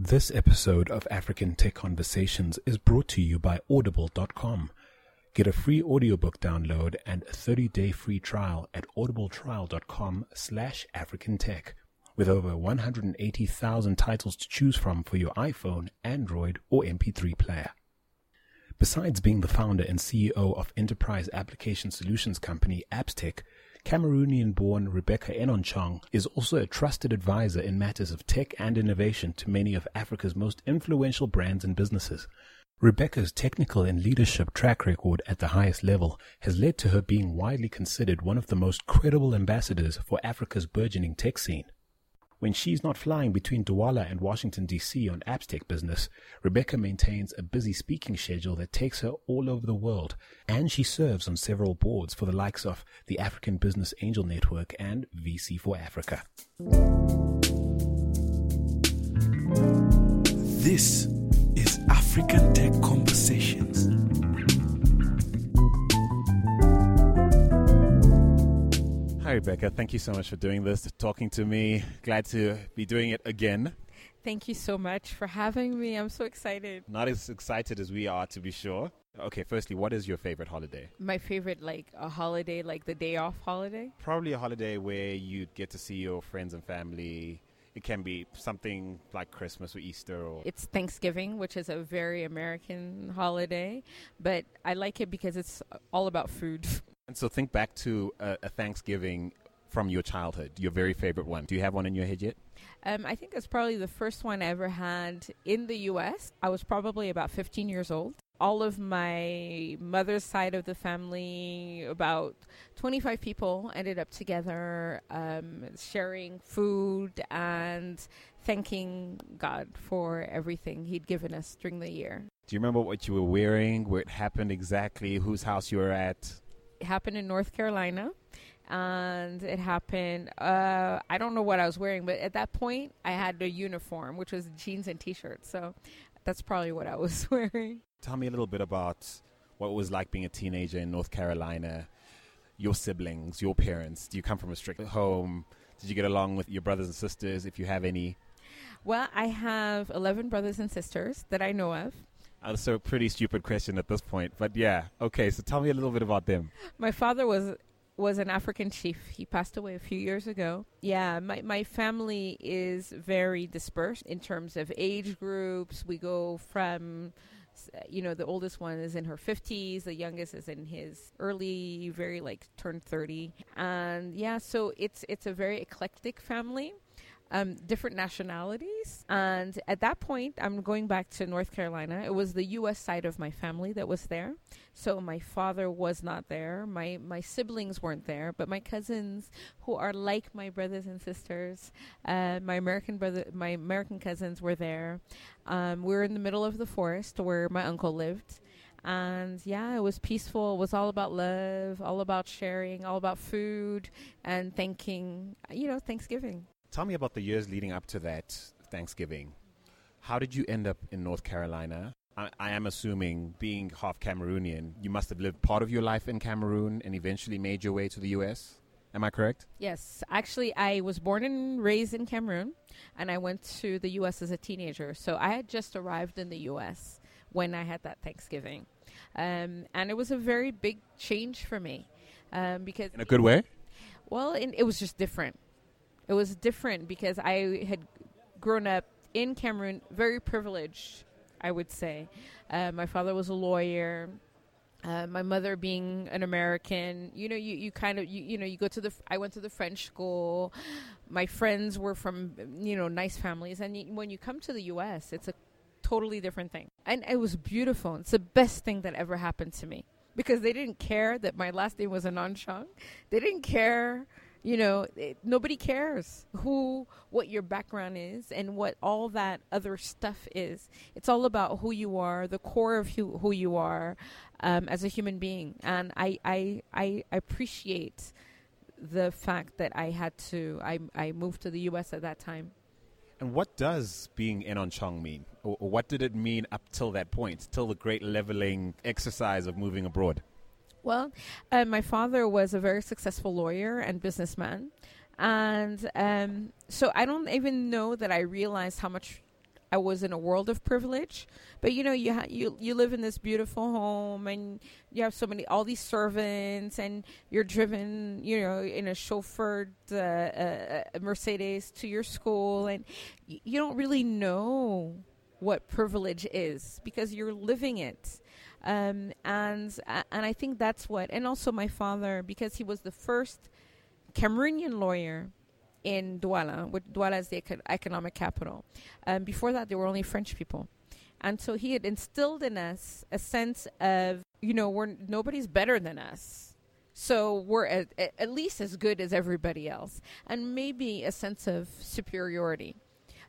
This episode of African Tech Conversations is brought to you by Audible.com. Get a free audiobook download and a 30-day free trial at audibletrial.com slash africantech. With over 180,000 titles to choose from for your iPhone, Android, or MP3 player. Besides being the founder and CEO of enterprise application solutions company AppsTech, Cameroonian born Rebecca Enonchong is also a trusted advisor in matters of tech and innovation to many of Africa's most influential brands and businesses. Rebecca's technical and leadership track record at the highest level has led to her being widely considered one of the most credible ambassadors for Africa's burgeoning tech scene. When she's not flying between Douala and Washington, D.C. on AppsTech business, Rebecca maintains a busy speaking schedule that takes her all over the world, and she serves on several boards for the likes of the African Business Angel Network and VC4Africa. This is African Tech Conversations. Hi, Rebecca. Thank you so much for doing this, talking to me. Glad to be doing it again. Thank you so much for having me. I'm so excited. Not as excited as we are, to be sure. Okay, firstly, what is your favorite holiday? My favorite, like a holiday, like the day off holiday. Probably a holiday where you get to see your friends and family. It can be something like Christmas or Easter or. It's Thanksgiving, which is a very American holiday, but I like it because it's all about food. And so think back to a, a Thanksgiving from your childhood, your very favorite one. Do you have one in your head yet? Um, I think it's probably the first one I ever had in the U.S. I was probably about 15 years old. All of my mother's side of the family, about 25 people, ended up together um, sharing food and thanking God for everything He'd given us during the year. Do you remember what you were wearing, where it happened exactly, whose house you were at? Happened in North Carolina and it happened uh, i don't know what i was wearing but at that point i had a uniform which was jeans and t-shirts so that's probably what i was wearing. Tell me a little bit about what it was like being a teenager in north carolina your siblings your parents. Do you come from a strict home? Did you get along with your brothers and sisters if you have any? Well i have 11 brothers and sisters that i know of uh, so a pretty stupid question at this point, but yeah. Okay, so tell me a little bit about them. My father was was an African chief. He passed away a few years ago. Yeah, my my family is very dispersed in terms of age groups. We go from you know the oldest one is in her 50s the youngest is in his early very like turned 30 and yeah so it's it's a very eclectic family um, different nationalities. And at that point, I'm going back to North Carolina. It was the U.S. side of my family that was there. So my father was not there. My my siblings weren't there, but my cousins, who are like my brothers and sisters, uh, my American brother, my American cousins were there. Um, we were in the middle of the forest where my uncle lived and yeah, it was peaceful. It was all about love, all about sharing, all about food, and thanking, you know, Thanksgiving. Tell me about the years leading up to that Thanksgiving. How did you end up in North Carolina? I, I, am assuming, being half Cameroonian, you must have lived part of your life in Cameroon and eventually made your way to the U.S. Am I correct? Yes. Actually, I was born and raised in Cameroon, and I went to the U.S. as a teenager. So I had just arrived in the U.S. when I had that Thanksgiving. Um, and it was a very big change for me. Um, because in a good way? Well, in, it was just different it was different because I had grown up in Cameroon, very privileged, I would say. Uh, my father was a lawyer. Uh, my mother being an American, you know, you, you kind of, you, you know, you go to the, I went to the French school. My friends were from, you know, nice families. And when you come to the U.S., it's a totally different thing. And it was beautiful. It's the best thing that ever happened to me because they didn't care that my last name was Enonchong. They didn't care you know it, nobody cares who what your background is and what all that other stuff is it's all about who you are the core of who, who you are um, as a human being and I, I i appreciate the fact that i had to i i moved to the us at that time and what does being Enonchong mean? Or, or what did it mean up till that point, till the great leveling exercise of moving abroad? Well, uh, my father was a very successful lawyer and businessman. And um, so I don't even know that I realized how much I was in a world of privilege. But you know, you ha- you you live in this beautiful home, and you have so many all these servants, and you're driven, you know, in a chauffeured uh, uh, Mercedes to your school, and you don't really know what privilege is because you're living it. Um, and uh, and I think that's what, and also my father because he was the first Cameroonian lawyer in Douala, which Douala is the eco- economic capital. Um, before that, there were only French people, and so he had instilled in us a sense of you know we're nobody's better than us. So we're at, at least as good as everybody else, and maybe a sense of superiority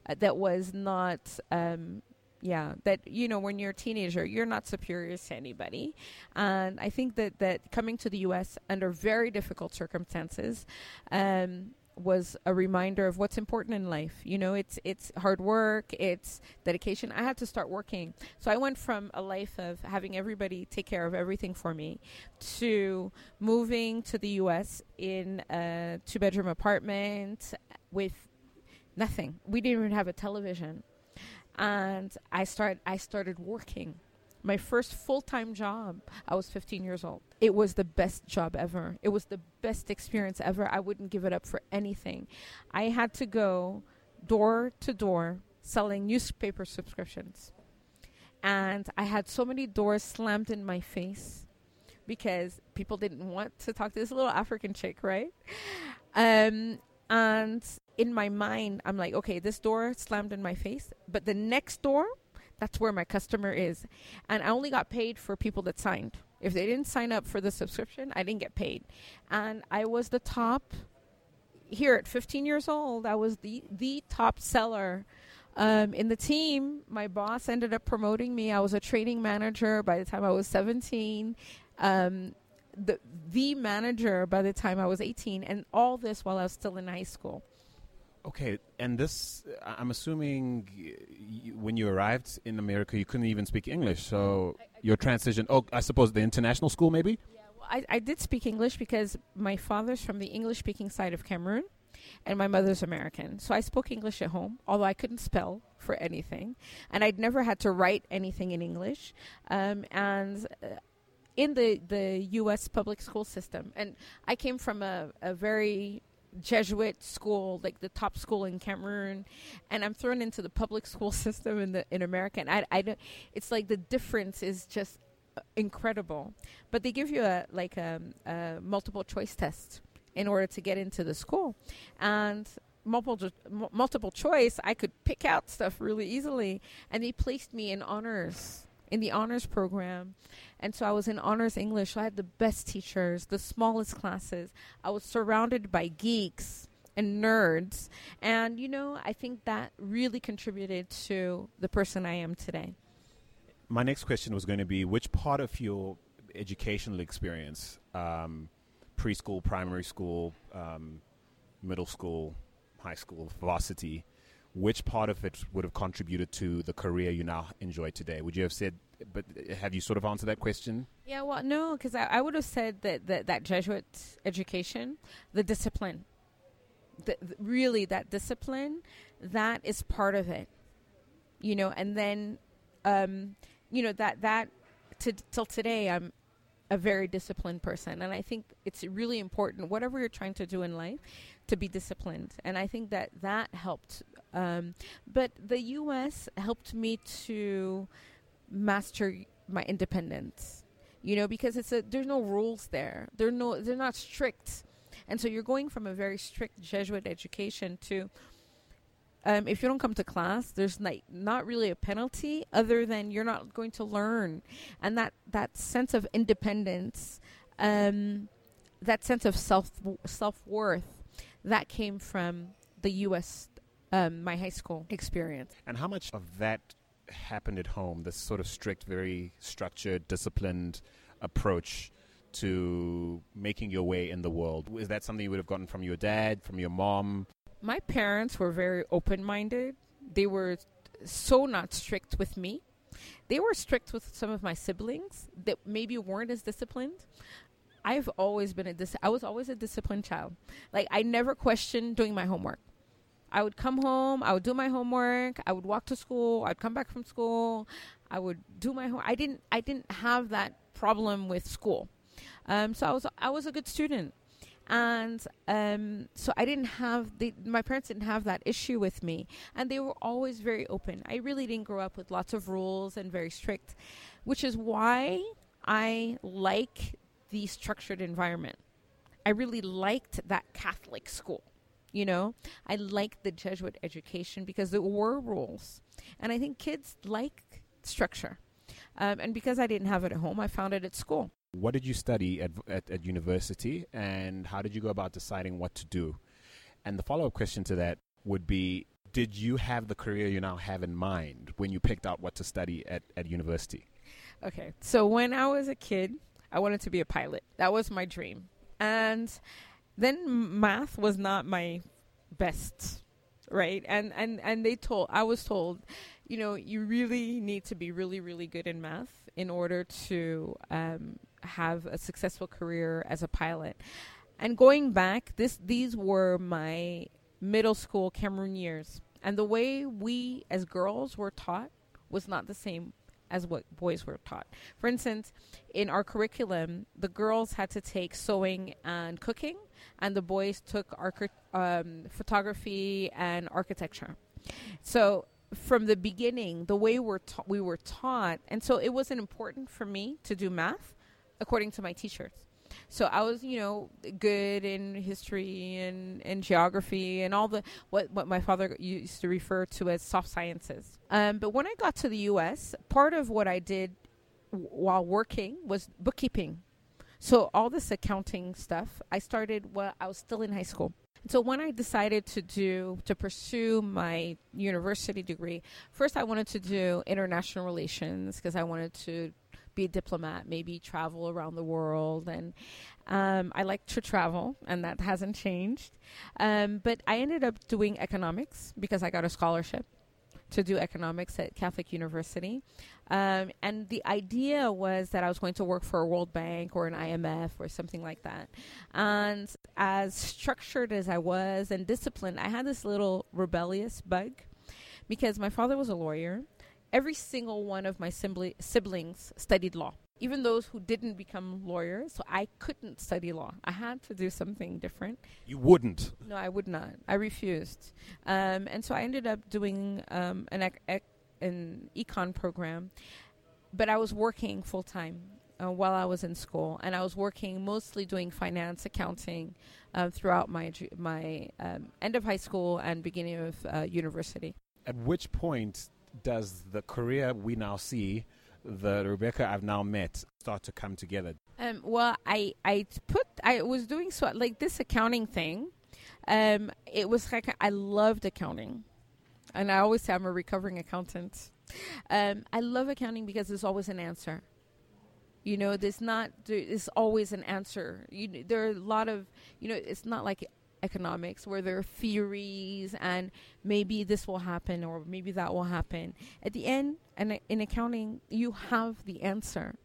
uh, that was not um, yeah that you know when you're a teenager you're not superior to anybody. And i think that that coming to the us under very difficult circumstances um, was a reminder of what's important in life. You know it's it's hard work it's dedication. I had to start working. So i went from a life of having everybody take care of everything for me to moving to the us in a two bedroom apartment with nothing. We didn't even have a television and I started I started working. My first full-time job, I was 15 years old. It was the best job ever. It was the best experience ever. I wouldn't give it up for anything. I had to go door to door selling newspaper subscriptions. And I had so many doors slammed in my face because people didn't want to talk to this little African chick, right? Um, and in my mind, I'm like, okay, this door slammed in my face, but the next door, that's where my customer is. And I only got paid for people that signed. If they didn't sign up for the subscription, I didn't get paid. And I was the top here at 15 years old. I was the the top seller um, in the team. My boss ended up promoting me. I was a training manager by the time I was 17. Um, the the manager by the time I was 18, and all this while I was still in high school. Okay, and this, I'm assuming y- when you arrived in America, you couldn't even speak English. So your transition, oh, I suppose the international school, maybe? Yeah, well, I, I did speak English because my father's from the English speaking side of Cameroon and my mother's American. So I spoke English at home, although I couldn't spell for anything. And I'd never had to write anything in English. Um, and uh, in the, the U.S. public school system, and I came from a, a very Jesuit school, like the top school in Cameroon, and I'm thrown into the public school system in the in America. And I, I don't. It's like the difference is just uh, incredible. But they give you a like a, a multiple choice test in order to get into the school, and multiple multiple choice, I could pick out stuff really easily, and they placed me in honors in the honors program. And so I was in honors English. So I had the best teachers, the smallest classes. I was surrounded by geeks and nerds. And, you know, I think that really contributed to the person I am today. My next question was going to be which part of your educational experience, um, preschool, primary school, um, middle school, high school, varsity, which part of it would have contributed to the career you now enjoy today? Would you have said, but have you sort of answered that question? Yeah, well, no, because I, I would have said that, that that Jesuit education, the discipline, the, really that discipline, that is part of it, you know, and then, um, you know, that, that, to, till today, I'm a very disciplined person. And I think it's really important, whatever you're trying to do in life, to be disciplined. And I think that that helped. Um, but the U.S. helped me to master my independence. You know, because it's a there's no rules there. They're no they're not strict, and so you're going from a very strict Jesuit education to um, if you don't come to class, there's like not really a penalty other than you're not going to learn, and that that sense of independence, um, that sense of self self worth, that came from the U.S. Um, my high school experience. And how much of that happened at home? This sort of strict, very structured, disciplined approach to making your way in the world. Is that something you would have gotten from your dad, from your mom? My parents were very open minded. They were so not strict with me. They were strict with some of my siblings that maybe weren't as disciplined. I've always been a dis- I was always a disciplined child. Like I never questioned doing my homework. I would come home, I would do my homework, I would walk to school, I'd come back from school, I would do my home. I didn't I didn't have that problem with school. Um, so I was I was a good student and um, so I didn't have the my parents didn't have that issue with me, and they were always very open. I really didn't grow up with lots of rules and very strict, which is why I like the structured environment. I really liked that Catholic school. You know, I liked the Jesuit education because there were rules, and I think kids like structure. Um, and because I didn't have it at home, I found it at school. What did you study at, at, at university, and how did you go about deciding what to do? And the follow up question to that would be Did you have the career you now have in mind when you picked out what to study at, at university? Okay, so when I was a kid, I wanted to be a pilot. That was my dream. And then math was not my best, right? And and and they told I was told, you know, you really need to be really really good in math in order to um, have a successful career as a pilot. And going back, this these were my middle school Cameroon years, and the way we as girls were taught was not the same as what boys were taught. For instance, in our curriculum, the girls had to take sewing and cooking, and the boys took archi- um, photography and architecture. So from the beginning, the way we're ta- we were taught, and so it wasn't important for me to do math according to my teachers. So I was, you know, good in history and, and geography and all the what what my father used to refer to as soft sciences. Um, but when I got to the U.S., part of what I did w- while working was bookkeeping. So all this accounting stuff, I started while I was still in high school. So when I decided to do to pursue my university degree, first I wanted to do international relations because I wanted to be a diplomat, maybe travel around the world. And um, I like to travel, and that hasn't changed. Um, but I ended up doing economics because I got a scholarship to do economics at Catholic University. Um, and the idea was that I was going to work for a World Bank or an IMF or something like that. And as structured as I was and disciplined, I had this little rebellious bug because my father was a lawyer every single one of my siblings studied law, even those who didn't become lawyers. So I couldn't study law. I had to do something different. You wouldn't? No, I would not. I refused. Um, and so I ended up doing um, an, ec- ec- an econ program, but I was working full time. Uh, while I was in school, and I was working mostly doing finance, accounting, uh, throughout my my um, end of high school and beginning of uh, university. At which point does the career we now see, the Rebecca I've now met, start to come together? Um, well, I I put I was doing so like this accounting thing. Um, it was like I loved accounting, and I always say I'm a recovering accountant. Um, I love accounting because there's always an answer. You know, there's not there's always an answer. You, there are a lot of you know, it's not like economics where there are theories and maybe this will happen or maybe that will happen. At the end, and in accounting, you have the answer.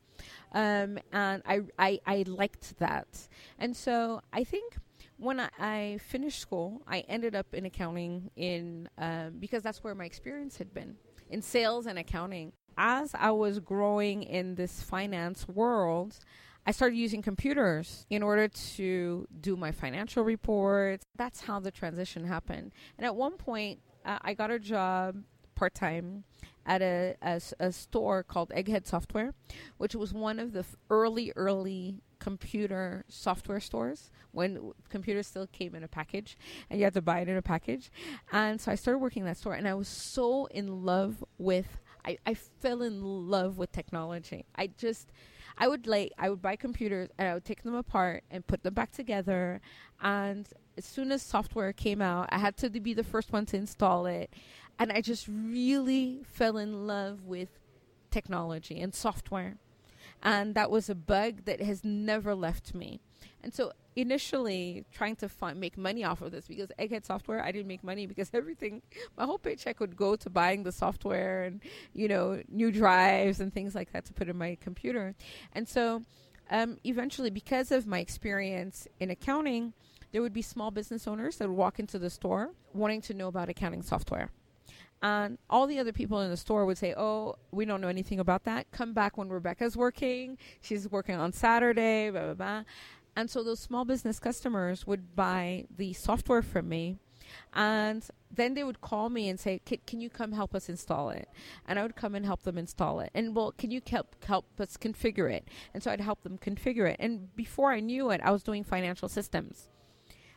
Um, and I, I, I liked that. And so I think when I, I, finished school, I ended up in accounting in um, because that's where my experience had been in sales and accounting. As I was growing in this finance world, I started using computers in order to do my financial reports. That's how the transition happened. And at one point, uh, I got a job part time at a, a, a, store called Egghead Software, which was one of the early, early computer software stores when computers still came in a package and you had to buy it in a package. And so I started working in that store and I was so in love with, I, I fell in love with technology. I just, I would like I would buy computers and I would take them apart and put them back together. And as soon as software came out, I had to be the first one to install it. And I just really fell in love with technology and software. And that was a bug that has never left me. And so initially trying to find, make money off of this because Egghead Software, I didn't make money because everything, my whole paycheck would go to buying the software and, you know, new drives and things like that to put in my computer. And so um, eventually, because of my experience in accounting, there would be small business owners that would walk into the store wanting to know about accounting software. And all the other people in the store would say, Oh, we don't know anything about that. Come back when Rebecca's working. She's working on Saturday, blah, blah, blah. And so those small business customers would buy the software from me. And then they would call me and say, "Can you come help us install it?" And I would come and help them install it. And well, can you help help us configure it? And so I'd help them configure it. And before I knew it, I was doing financial systems.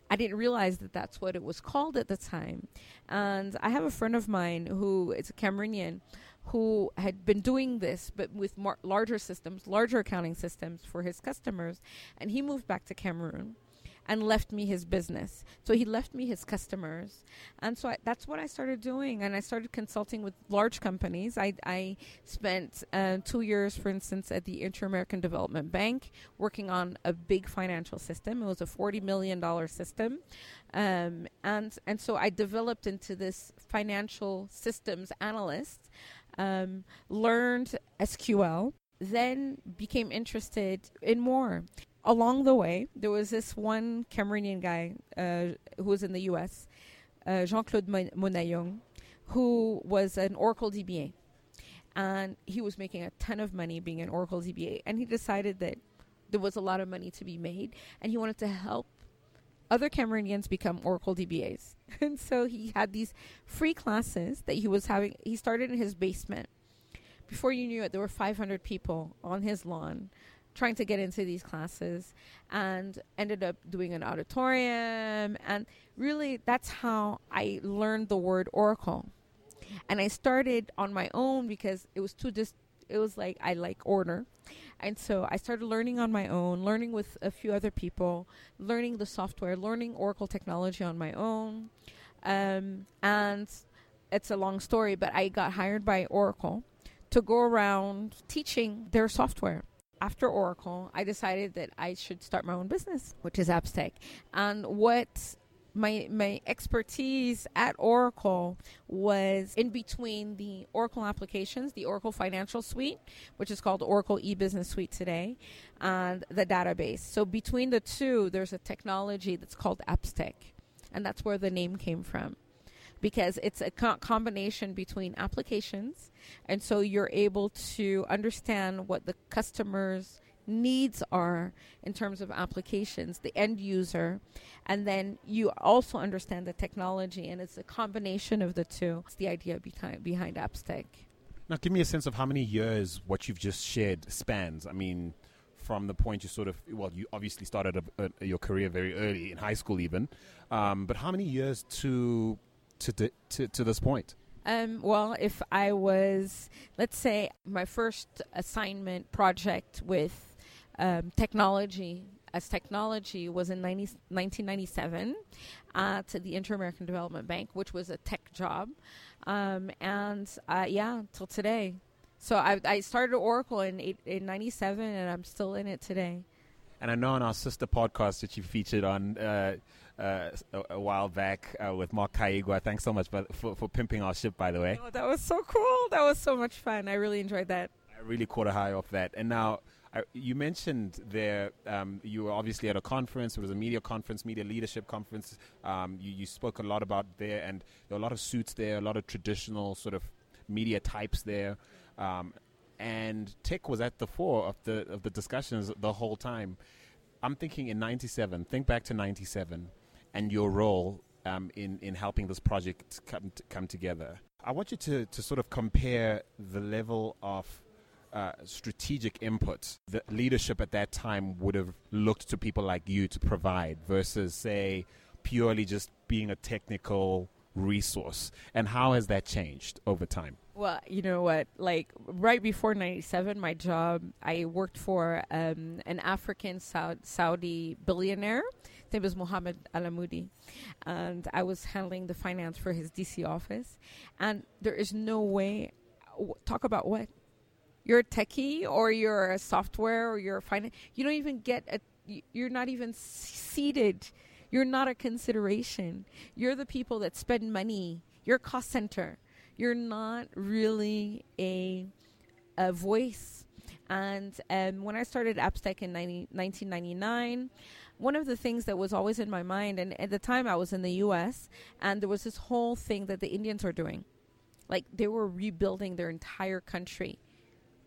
I didn't realize that that's what it was called at the time. And I have a friend of mine who is a Cameroonian who had been doing this, but with more larger systems, larger accounting systems for his customers. And he moved back to Cameroon and left me his business. So he left me his customers. And so I, that's what I started doing. And I started consulting with large companies. I, I spent uh, two years, for instance, at the Inter American Development Bank working on a big financial system. It was a $40 million system. Um, and, and so I developed into this financial systems analyst, um, learned SQL then became interested in more along the way, there was this one Cameroonian guy uh, who was in the U.S., uh, Jean-Claude Monayong, who was an Oracle DBA, and he was making a ton of money being an Oracle DBA, and he decided that there was a lot of money to be made, and he wanted to help other Cameroonians become Oracle DBAs. and so he had these free classes that he was having. He started in his basement. Before you knew it, there were 500 people on his lawn trying to get into these classes and ended up doing an auditorium. And really, that's how I learned the word Oracle. And I started on my own because it was too dis- it was like I like order. And so I started learning on my own, learning with a few other people, learning the software, learning Oracle technology on my own. Um, and it's a long story, but I got hired by Oracle to go around teaching their software after Oracle, I decided that I should start my own business, which is AppsTech. And what my my expertise at Oracle was in between the Oracle applications, the Oracle Financial Suite, which is called Oracle eBusiness Suite today, and the database. So between the two, there's a technology that's called AppsTech, and that's where the name came from because it's a co- combination between applications and so you're able to understand what the customer's needs are in terms of applications the end user. And then you also understand the technology and it's a combination of the two. It's the idea behind behind AppsTech now give me a sense of how many years what you've just shared spans. I mean from the point you sort of well you obviously started a, a, your career very early in high school even. Um, but how many years to to, to, to this point? Um, well, if I was, let's say, my first assignment project with um, technology as technology was in 90, 1997 at the Inter American Development Bank, which was a tech job. Um, and uh, yeah, till today. So I, I started Oracle in, eight, in 97 and I'm still in it today. And I know on our sister podcast that you featured on, uh, uh, a, a, while back uh, with Mark Kaigwa. Thanks so much for, for pimping our ship, by the way. Oh, that was so cool. That was so much fun. I really enjoyed that. I really caught a high off that. And now, You mentioned there, um, you were obviously at a conference. It was a media conference, media leadership conference. Um, you, you spoke a lot about there, and there were a lot of suits there, a lot of traditional sort of media types there. Um, and tech was at the fore of the of the discussions the whole time. I'm thinking in '97. Think back to '97 and your role um, in, in helping this project come, to come together. I want you to, to sort of compare the level of uh, strategic input that leadership at that time would have looked to people like you to provide versus, say, purely just being a technical resource. And how has that changed over time? Well, you know what? Like right before '97, my job, I worked for um, an African Saudi billionaire his name was Mohammed Alamoudi. And I was handling the finance for his DC office. And there is no way, talk about what? You're a techie or you're a software or you're a finance. You don't even get a, you're not even seated. You're not a consideration. You're the people that spend money. You're a cost center. You're not really a, a voice. And um, when I started AppsTech in 90, 1999, one of the things that was always in my mind, and at the time I was in the U.S., and there was this whole thing that the Indians were doing, like they were rebuilding their entire country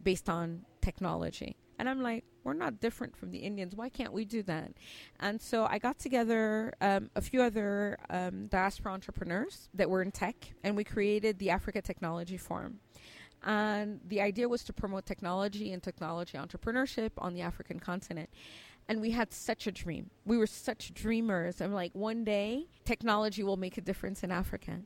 based on technology. And I'm like, we're not different from the Indians. Why can't we do that? And so I got together um, a few other um, diaspora entrepreneurs that were in tech, and we created the Africa Technology Forum. And the idea was to promote technology and technology entrepreneurship on the African continent. And we had such a dream. We were such dreamers. I'm like, one day technology will make a difference in Africa.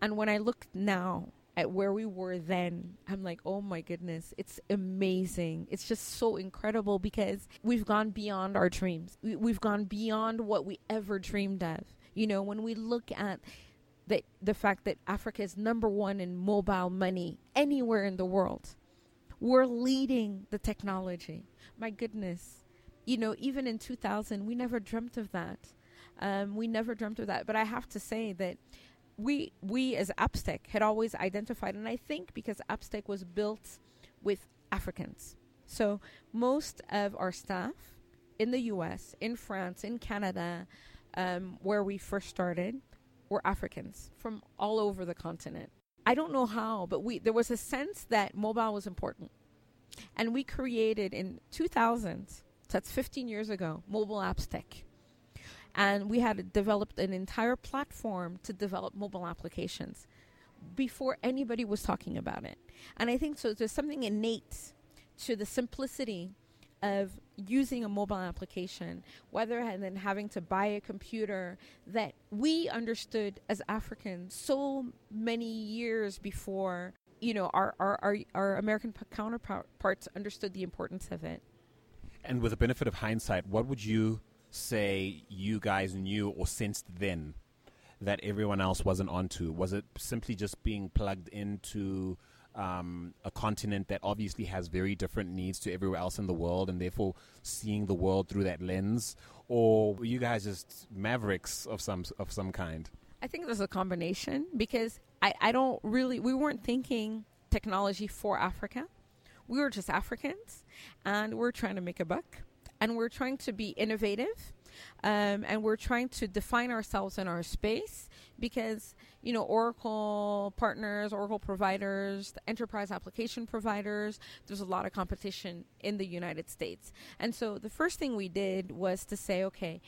And when I look now at where we were then, I'm like, oh my goodness, it's amazing. It's just so incredible because we've gone beyond our dreams. We, we've gone beyond what we ever dreamed of. You know, when we look at the, the fact that Africa is number one in mobile money anywhere in the world, we're leading the technology. My goodness. You know, even in 2000, we never dreamt of that. Um, we never dreamt of that. But I have to say that we we as AppsTech had always identified, and I think because AppsTech was built with Africans, so most of our staff in the U.S., in France, in Canada, um, where we first started, were Africans from all over the continent. I don't know how, but we there was a sense that mobile was important, and we created in 2000. So that's 15 years ago. Mobile AppsTech and we had developed an entire platform to develop mobile applications before anybody was talking about it. And I think so there's something innate to the simplicity of using a mobile application, whether and then having to buy a computer that we understood as Africans so many years before, you know, our, our, our, our American counterparts understood the importance of it. And with the benefit of hindsight, what would you say you guys knew or sensed then that everyone else wasn't onto? Was it simply just being plugged into um, a continent that obviously has very different needs to everywhere else in the world, and therefore seeing the world through that lens, or were you guys just mavericks of some of some kind? I think there's a combination because I, I don't really we weren't thinking technology for Africa. We were just Africans, and we're trying to make a buck and we're trying to be innovative um, and we're trying to define ourselves in our space because you know oracle partners oracle providers enterprise application providers there's a lot of competition in the united states. And so the first thing we did was to say okay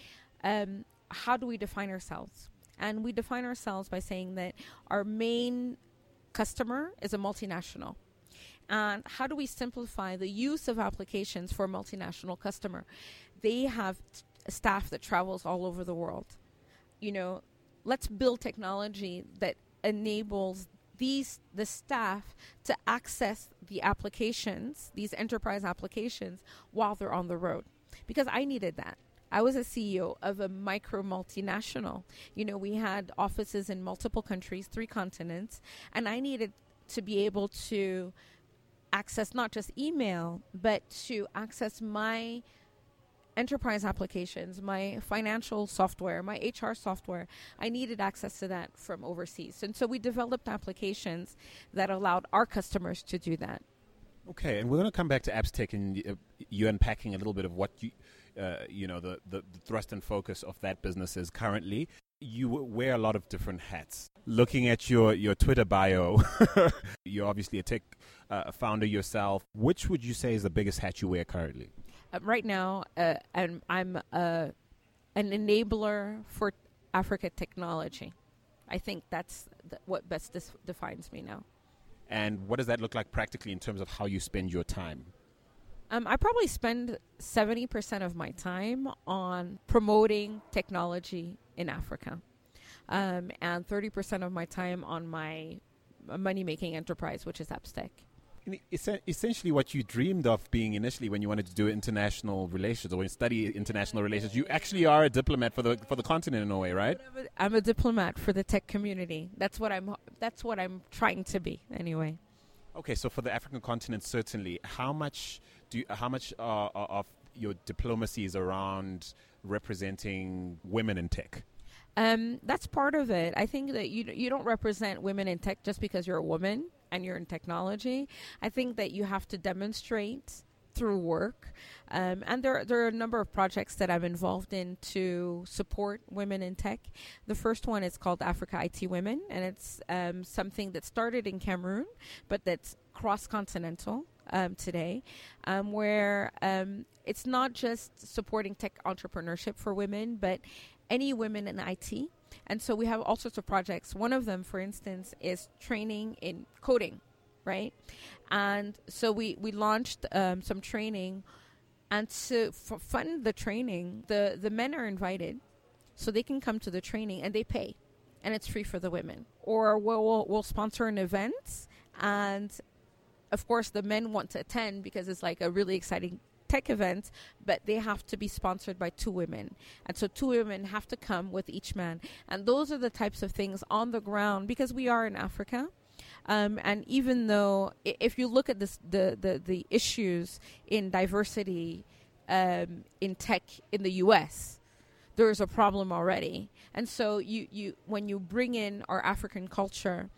um, how do we define ourselves? And we define ourselves by saying that our main customer is a multinational and how do we simplify the use of applications for a multinational customer? They have t- staff that travels all over the world. You know, let's build technology that enables these the staff to access the applications, these enterprise applications, while they're on the road. Because I needed that. I was a CEO of a micro multinational. You know, we had offices in multiple countries, three continents, and I needed to be able to access not just email, but to access my enterprise applications, my financial software, my HR software. I needed access to that from overseas. And so we developed applications that allowed our customers to do that. Okay, and we're going to come back to AppsTech and uh, you unpacking a little bit of what you, uh, you know, the, the, the thrust and focus of that business is currently. You wear a lot of different hats. Looking at your, your Twitter bio, you're obviously a tech uh, founder yourself. Which would you say is the biggest hat you wear currently? Uh, right now, uh, I'm, I'm uh, an enabler for Africa technology. I think that's th- what best dis- defines me now. And what does that look like practically in terms of how you spend your time? Um, I probably spend 70% of my time on promoting technology in Africa, um, and 30% of my time on my money making enterprise, which is AppsTech. Essentially, what you dreamed of being initially when you wanted to do international relations or study international relations, you actually are a diplomat for the for the continent in a way, right? I'm a diplomat for the tech community. That's what I'm. That's what I'm trying to be, anyway. Okay, so for the African continent, certainly, how much do you, how much uh, of your diplomacy is around representing women in tech? Um, that's part of it. I think that you you don't represent women in tech just because you're a woman and you're in technology. I think that you have to demonstrate through work. Um, and there, there are a number of projects that I'm involved in to support women in tech. The first one is called Africa IT Women, and it's um, something that started in Cameroon, but that's cross continental. Um, today, um, where um, it's not just supporting tech entrepreneurship for women, but any women in IT. And so we have all sorts of projects. One of them, for instance, is training in coding, right? And so we, we launched um, some training. And to f- fund the training, the, the men are invited so they can come to the training and they pay. And it's free for the women. Or we'll, we'll, we'll sponsor an event and of course, the men want to attend because it's like a really exciting tech event, but they have to be sponsored by two women. And so two women have to come with each man. And those are the types of things on the ground because we are in Africa. Um, and even though, if you look at this, the, the, the issues in diversity um, in tech in the US, there is a problem already. And so you, you when you bring in our African culture,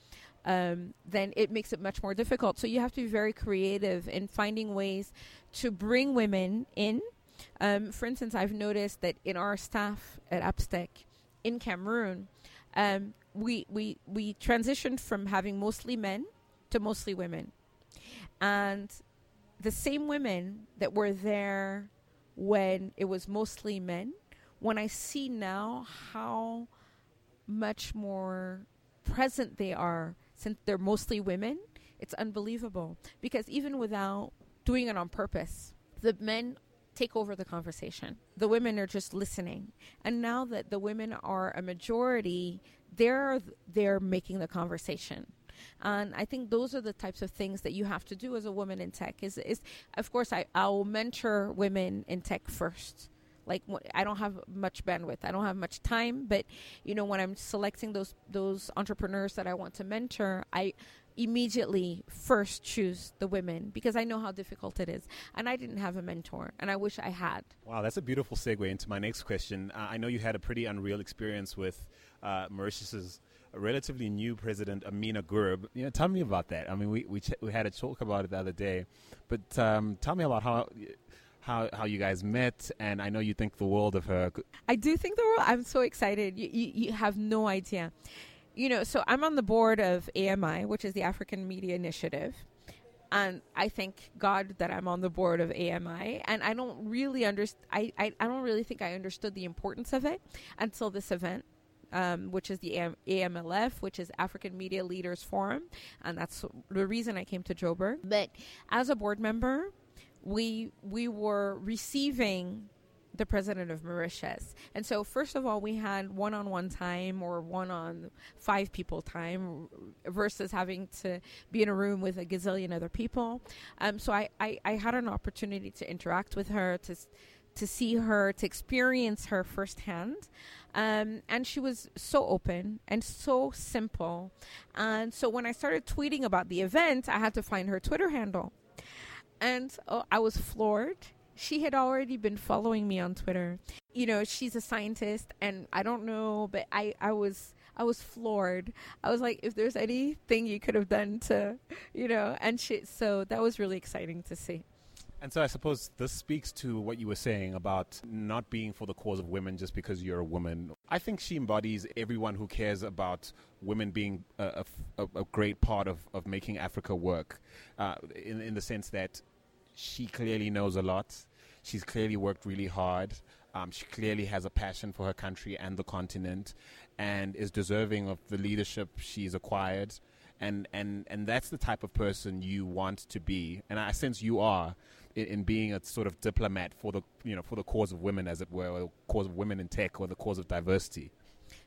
um, then it makes it much more difficult. So you have to be very creative in finding ways to bring women in. Um, for instance, I've noticed that in our staff at AppsTech in Cameroon, um, we, we, we transitioned from having mostly men to mostly women. And the same women that were there when it was mostly men, when I see now how much more present they are since they're mostly women, it's unbelievable. Because even without doing it on purpose, the men take over the conversation. The women are just listening. And now that the women are a majority, they're they're making the conversation. And I think those are the types of things that you have to do as a woman in tech. Is is of course I I'll mentor women in tech first like I don't have much bandwidth. I don't have much time, but you know when I'm selecting those those entrepreneurs that I want to mentor, I immediately first choose the women because I know how difficult it is. And I didn't have a mentor, and I wish I had. Wow, that's a beautiful segue into my next question. Uh, I know you had a pretty unreal experience with uh, Mauritius's relatively new president, Ameenah Gurib. You know, tell me about that. I mean, we we, ch- we had a talk about it the other day, but um, tell me about how how how you guys met, and I know you think the world of her. I do think the world. I'm so excited. You, you, you have no idea. You know, so I'm on the board of AMI, which is the African Media Initiative. And I thank God that I'm on the board of AMI. And I don't really understand, I, I, I don't really think I understood the importance of it until this event. Um, which is the AM- AMLF, which is African Media Leaders Forum, and that's the reason I came to Joburg. But as a board member, we we were receiving the president of Mauritius. And so, first of all, we had one on one time or one on five people time versus having to be in a room with a gazillion other people. Um, so, I, I, I, had an opportunity to interact with her, to, to see her, to experience her firsthand. Um, and she was so open and so simple. And so, when I started tweeting about the event, I had to find her Twitter handle. And oh, I was floored. She had already been following me on Twitter. You know, she's a scientist, and I don't know, but I, I was. I was floored. I was like, if there's anything you could have done to, you know, and she, so that was really exciting to see. And so I suppose this speaks to what you were saying about not being for the cause of women just because you're a woman. I think she embodies everyone who cares about women being a, a, a great part of, of making Africa work, uh, in, in the sense that she clearly knows a lot. She's clearly worked really hard. Um, she clearly has a passion for her country and the continent, and is deserving of the leadership she's acquired. And, and, and that's the type of person you want to be, and I sense you are in, in, being a sort of diplomat for the you know for the cause of women, as it were, or the cause of women in tech, or the cause of diversity.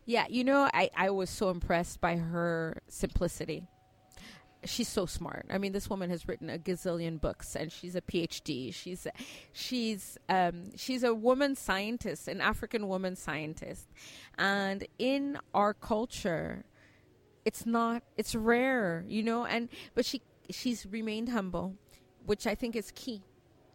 Yeah, you know, I, I was so impressed by her simplicity she's so smart. I mean, this woman has written a gazillion books, and she's a PhD. She's she's um, she's a woman scientist, an African woman scientist, and in our culture, it's not it's rare, you know. And but she she's remained humble, which I think is key.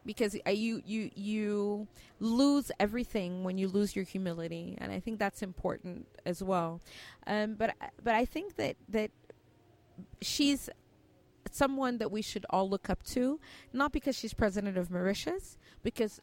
Because you you you lose everything when you lose your humility, and I think that's important as well. Um, but but I think that that she's someone that we should all look up to, not because she's president of Mauritius, because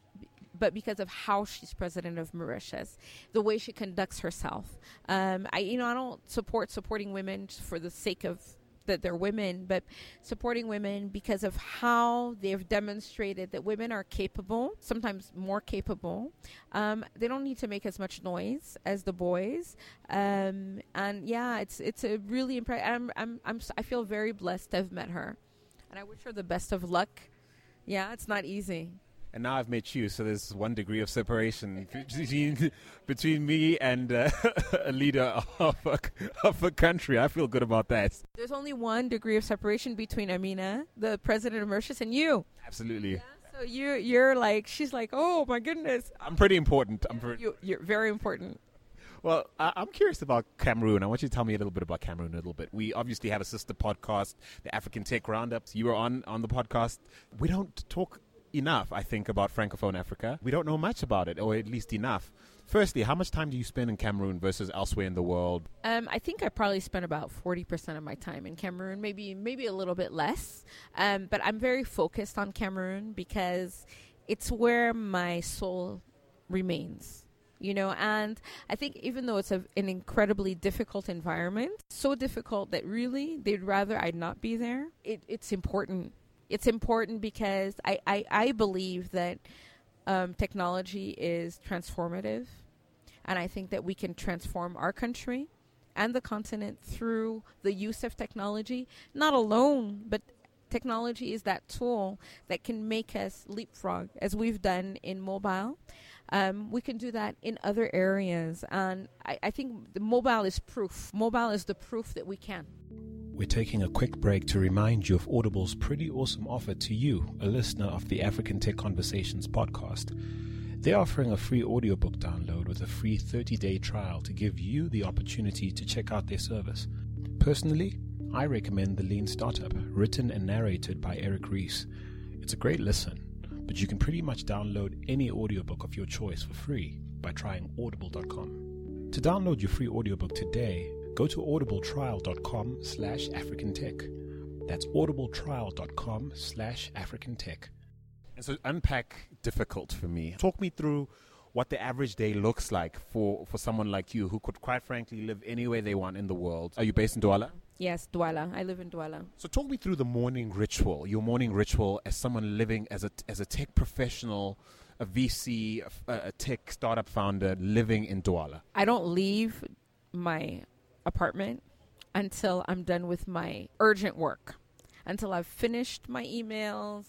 but because of how she's president of Mauritius, the way she conducts herself. Um, I, you know, I don't support supporting women for the sake of that they're women, but supporting women because of how they've demonstrated that women are capable, sometimes more capable. Um, they don't need to make as much noise as the boys, um, and yeah, it's it's a really impressive. I'm, I'm I'm I feel very blessed to have met her, and I wish her the best of luck. Yeah, it's not easy and now I've met you, so there's one degree of separation between between me and uh, a leader of a, of a country. I feel good about that. There's only one degree of separation between Ameenah, the president of Mauritius, and you. Absolutely. Yeah, so you you're like she's like, oh my goodness. I'm pretty important. I'm pretty. You, you're very important. Well, I- am curious about Cameroon. I want you to tell me a little bit about Cameroon a little bit. We obviously have a sister podcast, the African Tech Roundups. You were on on the podcast. We don't talk enough, I think, about Francophone Africa. We don't know much about it, or at least enough. Firstly, how much time do you spend in Cameroon versus elsewhere in the world? Um, I think I probably spend about forty percent of my time in Cameroon, maybe maybe a little bit less. Um, but I'm very focused on Cameroon because it's where my soul remains you know and i think even though it's a, an incredibly difficult environment so difficult that really they'd rather i'd not be there it, it's important it's important because I, I, I believe that um, technology is transformative. And I think that we can transform our country and the continent through the use of technology, not alone, but technology is that tool that can make us leapfrog, as we've done in mobile. Um, we can do that in other areas. And I, I think the mobile is proof. Mobile is the proof that we can. We're taking a quick break to remind you of Audible's pretty awesome offer to you, a listener of the African Tech Conversations podcast. They're offering a free audiobook download with a free 30 day trial to give you the opportunity to check out their service. Personally, I recommend The Lean Startup, written and narrated by Eric Ries. It's a great listen, but you can pretty much download any audiobook of your choice for free by trying audible.com. To download your free audiobook today, go to audibletrial.com slash africantech. That's audibletrial.com slash africantech. And so unpack difficult for me. Talk me through what the average day looks like for, for someone like you who could quite frankly live anywhere they want in the world. Are you based in Douala? Yes, Douala. I live in Douala. So talk me through the morning ritual, your morning ritual as someone living as a, as a tech professional, a VC, a, a tech startup founder living in Douala. I don't leave my apartment until I'm done with my urgent work, until I've finished my emails.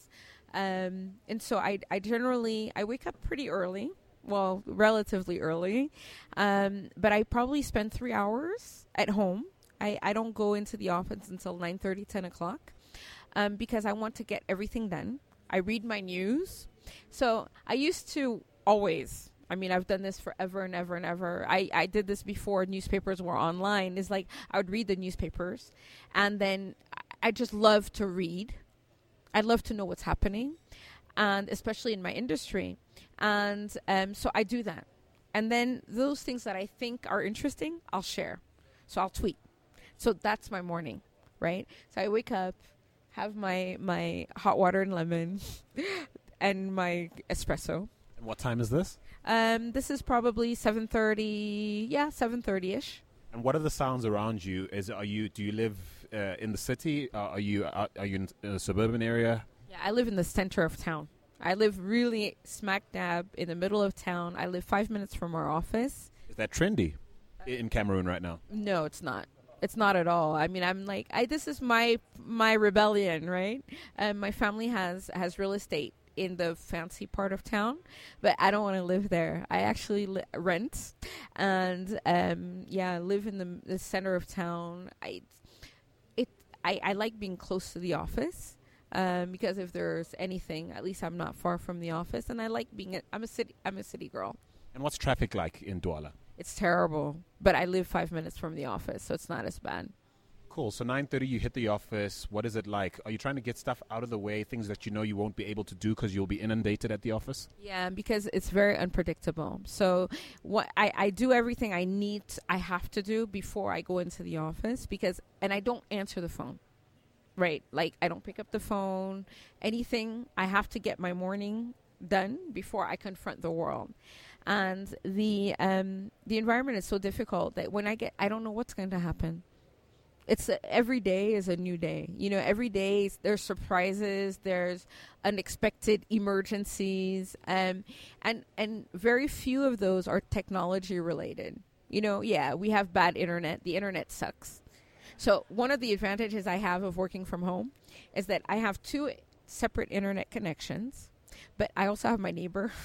Um, and so I, I generally I wake up pretty early, well, relatively early, um, but I probably spend three hours at home. I, I don't go into the office until 9.30, 10 o'clock um, because I want to get everything done. I read my news. So I used to always I mean, I've done this forever and ever and ever. I, I did this before newspapers were online. It's like I would read the newspapers, and then I just love to read. I love to know what's happening, and especially in my industry, and um, so I do that. And then those things that I think are interesting, I'll share. So I'll tweet. So that's my morning, right? So I wake up, have my my hot water and lemon, and my espresso. And what time is this? Um, this is probably seven thirty. Yeah, seven thirty ish. And what are the sounds around you? Is are you do you live uh, in the city? Uh, are you uh, are you in a suburban area? Yeah, I live in the center of town. I live really smack dab in the middle of town. I live five minutes from our office. Is that trendy in Cameroon right now? No, it's not. It's not at all. I mean, I'm like, I, this is my my rebellion, right? and my family has has real estate in the fancy part of town, but I don't want to live there. I actually li- rent, and um, yeah, live in the, the center of town. I it I, I like being close to the office. Um, because if there's anything, at least I'm not far from the office, and I like being. A, I'm a city. I'm a city girl. And what's traffic like in Douala? It's terrible, but I live five minutes from the office, so it's not as bad. Cool. So 9:30, you hit the office. What is it like? Are you trying to get stuff out of the way, things that you know you won't be able to do because you'll be inundated at the office? Yeah, because it's very unpredictable. So what I, I do everything I need, I have to do before I go into the office because, and I don't answer the phone. right? Like I don't pick up the phone. Anything I have to get my morning done before I confront the world. And the um, the environment is so difficult that when I get, I don't know what's going to happen. It's a, every day is a new day. You know, every day there's surprises, there's unexpected emergencies, um, and and very few of those are technology related. You know, yeah, we have bad internet. The internet sucks. So one of the advantages I have of working from home is that I have two separate internet connections, but I also have my neighbor.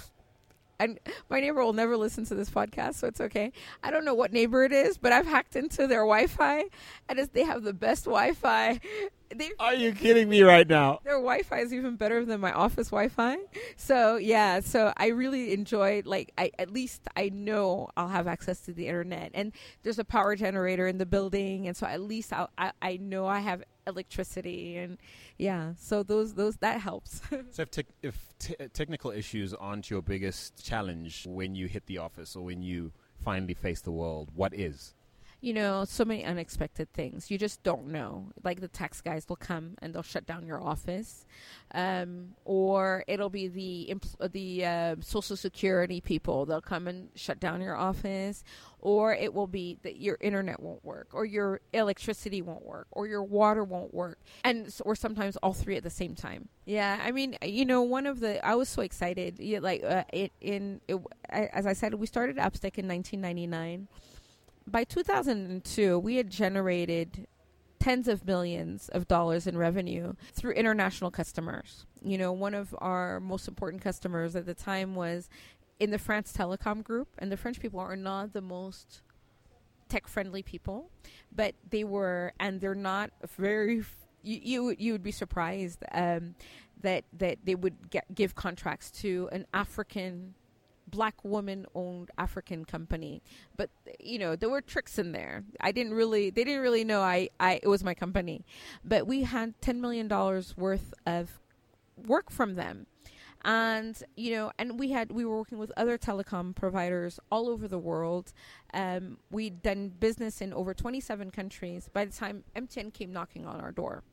And my neighbor will never listen to this podcast, so it's okay. I don't know what neighbor it is, but I've hacked into their Wi-Fi, and they have the best Wi-Fi. Are you kidding me right now? their Wi-Fi is even better than my office Wi-Fi. So yeah, so I really enjoy. like I at least I know I'll have access to the internet, and there's a power generator in the building, and so at least I'll, I I know I have electricity, and yeah, so those those that helps. So if, tech if t- uh, technical issues aren't your biggest challenge when you hit the office or when you finally face the world, what is? You know, so many unexpected things. You just don't know. Like the tax guys will come and they'll shut down your office, um, or it'll be the impl- the uh, social security people. They'll come and shut down your office, or it will be that your internet won't work, or your electricity won't work, or your water won't work, and or sometimes all three at the same time. Yeah, I mean, you know, one of the I was so excited. Yeah, like uh, it in it, as I said, we started AppsTech in 1999 by 2002, we had generated tens of millions of dollars in revenue through international customers. You know, one of our most important customers at the time was in the France Telecom Group, and the French people are not the most tech friendly people, but they were, and they're not very. f- You you, would- you would be surprised um, that that they would get, give contracts to an African black woman owned African company. But you know, there were tricks in there. I didn't really they didn't really know I, I it was my company. But we had ten million dollars worth of work from them. And you know, and we had we were working with other telecom providers all over the world. Um, we'd done business in over 27 countries by the time MTN came knocking on our door,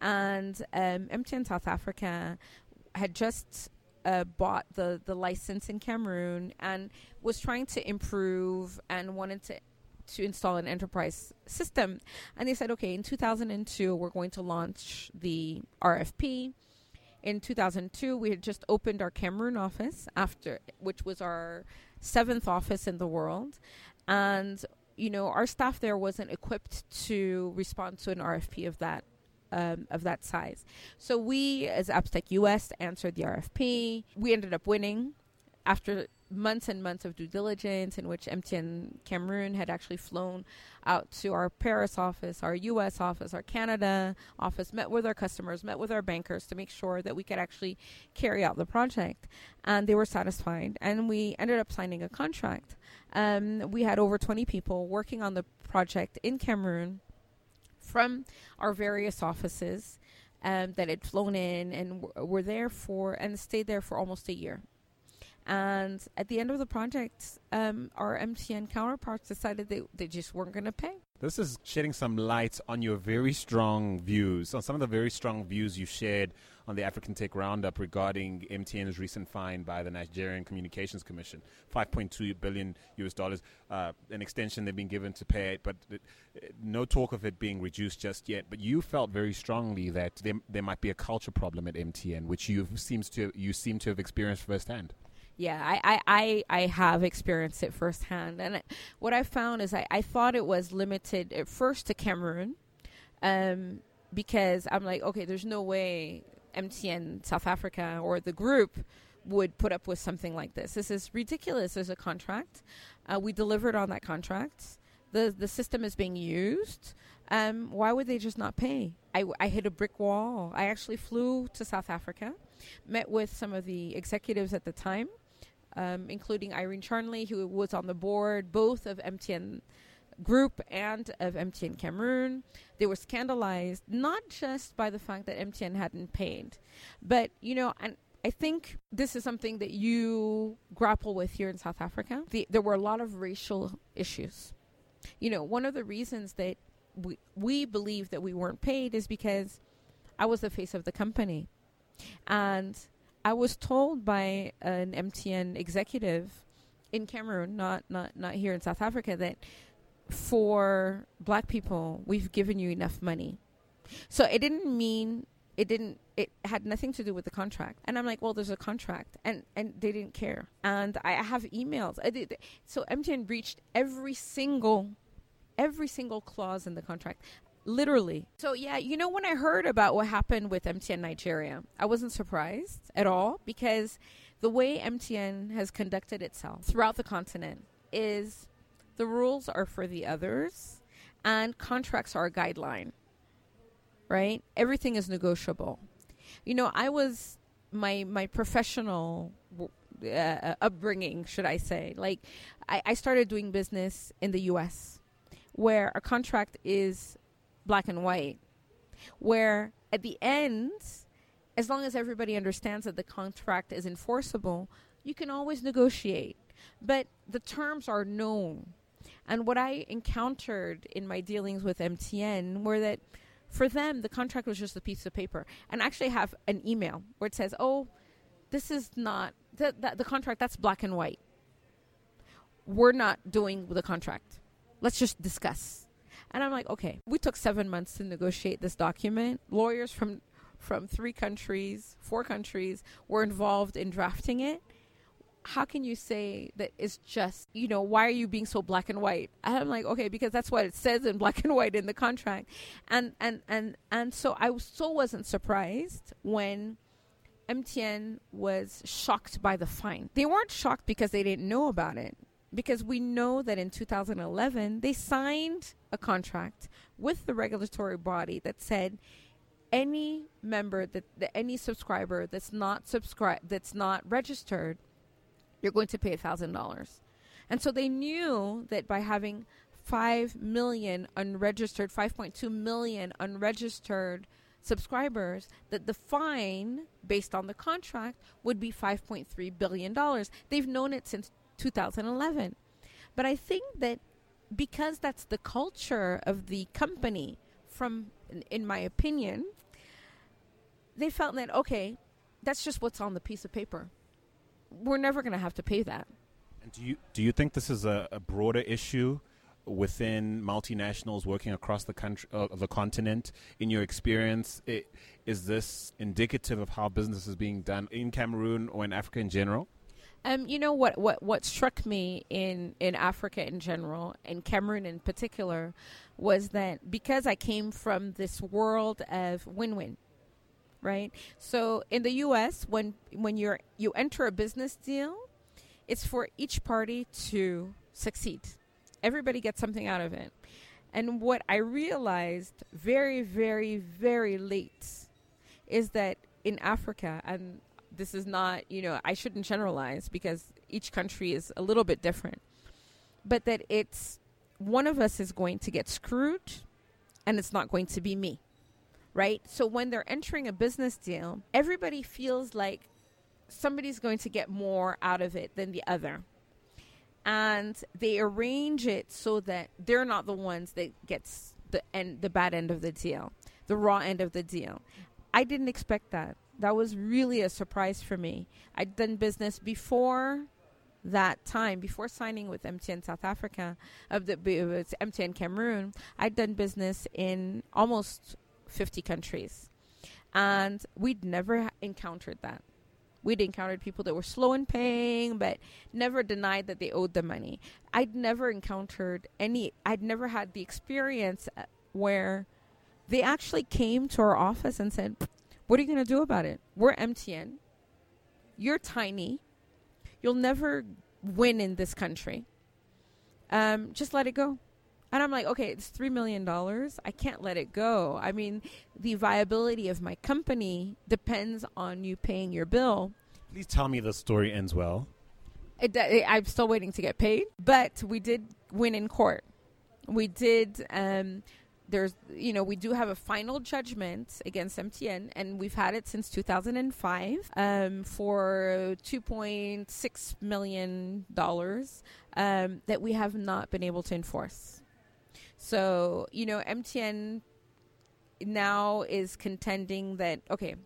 and um, MTN South Africa had just uh, bought the the license in Cameroon and was trying to improve and wanted to to install an enterprise system. And they said, okay, in 2002 we're going to launch the RFP. In 2002, we had just opened our Cameroon office after, which was our seventh office in the world, and you know our staff there wasn't equipped to respond to an RFP of that um, of that size. So we, as AppsTech US, answered the RFP. We ended up winning after months and months of due diligence, in which MTN Cameroon had actually flown out to our Paris office, our US office, our Canada office, met with our customers, met with our bankers to make sure that we could actually carry out the project. And they were satisfied. And we ended up signing a contract. Um, we had over 20 people working on the project in Cameroon from our various offices um, that had flown in and w- were there for and stayed there for almost a year. And at the end of the project, um, our MTN counterparts decided they, they just weren't going to pay. This is shedding some light on your very strong views, on some of the very strong views you shared on the African Tech Roundup regarding MTN's recent fine by the Nigerian Communications Commission, 5.2 billion US dollars, uh, an extension they've been given to pay it, but it, no talk of it being reduced just yet. But you felt very strongly that there, there might be a culture problem at MTN, which you seems to you seem to have experienced firsthand. Yeah, I, I, I, I have experienced it firsthand. And what I found is I, I thought it was limited at first to Cameroon um, because I'm like, okay, there's no way MTN South Africa or the group would put up with something like this. This is ridiculous. There's a contract. Uh, we delivered on that contract. The, the system is being used. Um, why would they just not pay? I, I hit a brick wall. I actually flew to South Africa, met with some of the executives at the time, um, including Irene Charnley, who was on the board both of MTN Group and of MTN Cameroon. They were scandalized not just by the fact that MTN hadn't paid, but you know, and I think this is something that you grapple with here in South Africa. The, there were a lot of racial issues. You know, one of the reasons that we we believe that we weren't paid is because I was the face of the company. And I was told by an MTN executive in Cameroon, not, not, not here in South Africa, that for black people, we've given you enough money. So it didn't mean it didn't it had nothing to do with the contract. And i'm like well there's a contract. And and they didn't care. And i have emails. I did, so mtn breached every single every single clause in the contract. Literally. So yeah you know when i heard about what happened with mtn nigeria i wasn't surprised at all because the way mtn has conducted itself throughout the continent is the rules are for the others and contracts are a guideline right? Everything is negotiable. You know, I was my my professional uh, upbringing, should I say? Like, I, I started doing business in the U.S., where a contract is black and white, where at the end, as long as everybody understands that the contract is enforceable, you can always negotiate. But the terms are known. And what I encountered in my dealings with MTN were that for them, the contract was just a piece of paper. And I actually have an email where it says, oh, this is not, the, the, the contract, that's black and white. We're not doing the contract. Let's just discuss. And I'm like, okay. We took seven months to negotiate this document. Lawyers from from three countries, four countries, were involved in drafting it how can you say that it's just, you know, why are you being so black and white? And I'm like, okay, because that's what it says in black and white in the contract. And and and and so I so wasn't surprised when MTN was shocked by the fine. They weren't shocked because they didn't know about it. Because we know that in 2011 they signed a contract with the regulatory body that said any member that, that any subscriber that's not subscribe that's not registered you're going to pay $1,000. And so they knew that by having 5 million unregistered, 5.2 million unregistered subscribers, that the fine based on the contract would be $5.3 billion. They've known it since 2011. But I think that because that's the culture of the company, from, in, my opinion, they felt that, okay, that's just what's on the piece of paper we're never going to have to pay that. And do you do you think this is a, a broader issue within multinationals working across the country, uh, the continent? In your experience, it, is this indicative of how business is being done in Cameroon or in Africa in general? Um, you know what, what what struck me in in Africa in general, in Cameroon in particular, was that because I came from this world of win-win right? So in the U.S., when when you're you enter a business deal, it's for each party to succeed. Everybody gets something out of it. And what I realized very, very, very late is that in Africa, and this is not, you know, I shouldn't generalize because each country is a little bit different, but that it's one of us is going to get screwed and it's not going to be me right? So when they're entering a business deal, everybody feels like somebody's going to get more out of it than the other. And they arrange it so that they're not the ones that gets the end the bad end of the deal, the raw end of the deal. I didn't expect that. That was really a surprise for me. I'd done business before that time before signing with MTN South Africa, of the MTN Cameroon, I'd done business in almost 50 countries. And we'd never encountered that. We'd encountered people that were slow in paying, but never denied that they owed the money. I'd never encountered any, I'd never had the experience uh, where they actually came to our office and said, What are you going to do about it? We're MTN. You're tiny. You'll never win in this country. Um, just let it go. And I'm like, okay, it's $3 million. I can't let it go. I mean, the viability of my company depends on you paying your bill. Please tell me the story ends well. It, it, I'm still waiting to get paid, but we did win in court. We did. Um, there's, you know, we do have a final judgment against MTN, and we've had it since 2005 um, for 2.6 million dollars um, that we have not been able to enforce. So, you know, MTN now is contending that okay,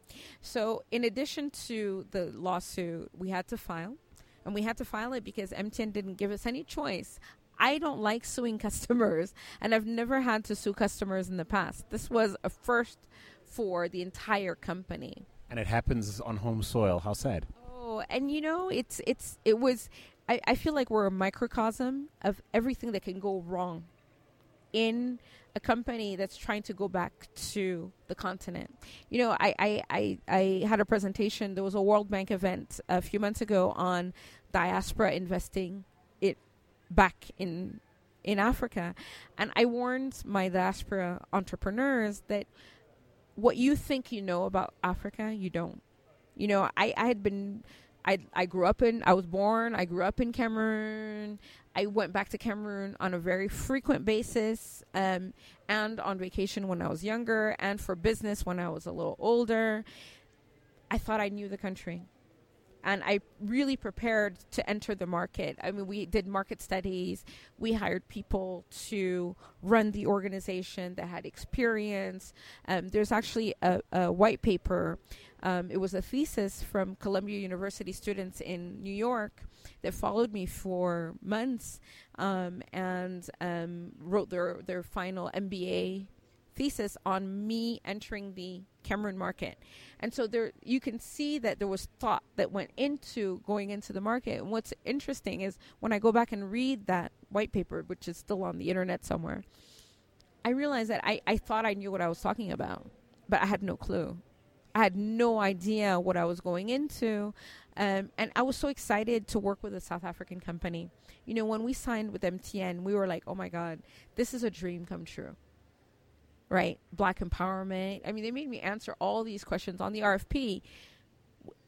so in addition to the lawsuit, we had to file, and we had to file it because MTN didn't give us any choice. I don't like suing customers, and I've never had to sue customers in the past. This was a first for the entire company. And it happens on home soil. How sad. Oh, and you know, it's it's it was. I, I feel like we're a microcosm of everything that can go wrong in a company that's trying to go back to the continent. You know, I, I, I, I, had a presentation. There was a World Bank event a few months ago on diaspora investing it back in in Africa, and I warned my diaspora entrepreneurs that what you think you know about Africa, you don't. You know, I, I had been I I grew up in I was born, I grew up in Cameroon. I went back to Cameroon on a very frequent basis um, and on vacation when I was younger and for business when I was a little older. I thought I knew the country and I really prepared to enter the market. I mean, we did market studies. We hired people to run the organization that had experience. Um, there's actually a, a white paper. Um, it was a thesis from Columbia University students in New York that followed me for months um, and um, wrote their their final MBA thesis on me entering the Cameroon market. And so there you can see that there was thought that went into going into the market. And what's interesting is when I go back and read that white paper, which is still on the internet somewhere, I realized that I, I thought I knew what I was talking about, but I had no clue. I had no idea what I was going into. Um, and I was so excited to work with a South African company. You know, when we signed with MTN, we were like, oh my God, this is a dream come true right? Black empowerment. I mean, they made me answer all these questions on the RFP.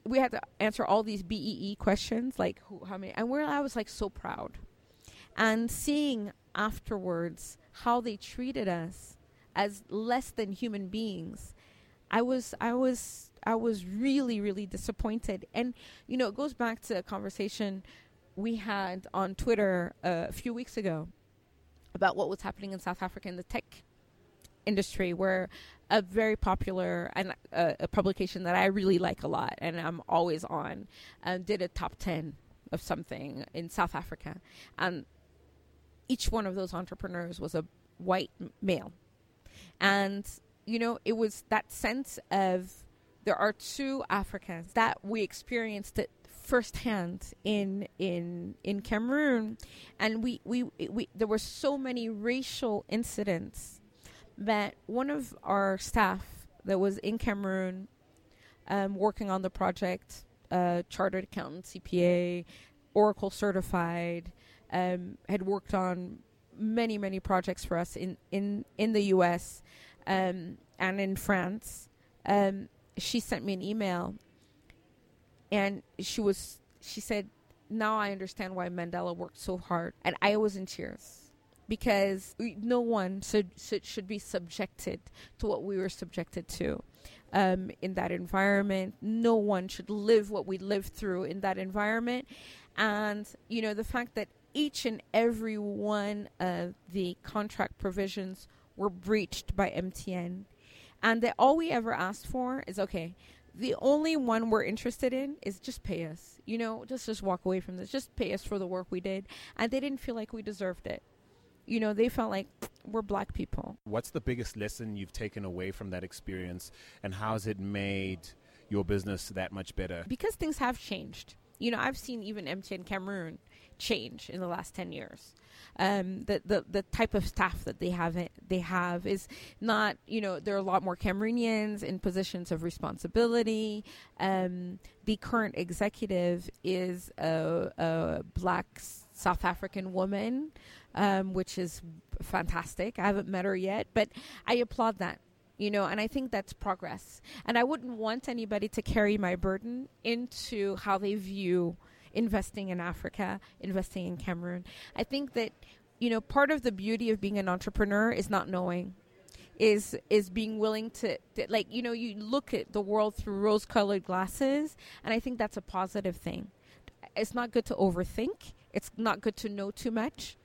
We had to answer all these BEE questions, like who, how many, and where I was like so proud, and seeing afterwards how they treated us as less than human beings, I was, I was, I was really, really disappointed. And you know, it goes back to a conversation we had on Twitter a few weeks ago about what was happening in South Africa in the tech industry where a very popular and uh, a publication that I really like a lot and I'm always on um, did a top 10 of something in South Africa and each one of those entrepreneurs was a white male and you know it was that sense of there are two Africans that we experienced it firsthand in in in Cameroon. And we we we there were so many racial incidents that one of our staff that was in Cameroon um, working on the project, uh, chartered accountant, CPA, Oracle certified, um, had worked on many, many projects for us in, in, in the US um, and in France. Um, she sent me an email and she was, she said, now I understand why Mandela worked so hard. And I was in tears because no one should, should, be subjected to what we were subjected to um, in that environment. No one should live what we lived through in that environment. And, you know, the fact that each and every one of the contract provisions were breached by MTN and that all we ever asked for is okay, the only one we're interested in is just pay us. You know, just just walk away from this. Just pay us for the work we did. And they didn't feel like we deserved it you know, they felt like we're black people. What's the biggest lesson you've taken away from that experience, and how has it made your business that much better? Because things have changed. You know, I've seen even MTN Cameroon change in the last 10 years. Um, the, the the type of staff that they have they have is not you know there are a lot more Cameroonians in positions of responsibility. Um, the current executive is a, a black South African woman um, which is fantastic. I haven't met her yet, but I applaud that. You know, and I think that's progress. And I wouldn't want anybody to carry my burden into how they view investing in Africa, investing in Cameroon. I think that, you know, part of the beauty of being an entrepreneur is not knowing is is being willing to, to, like you know you look at the world through rose colored glasses and i think that's a positive thing it's not good to overthink it's not good to know too much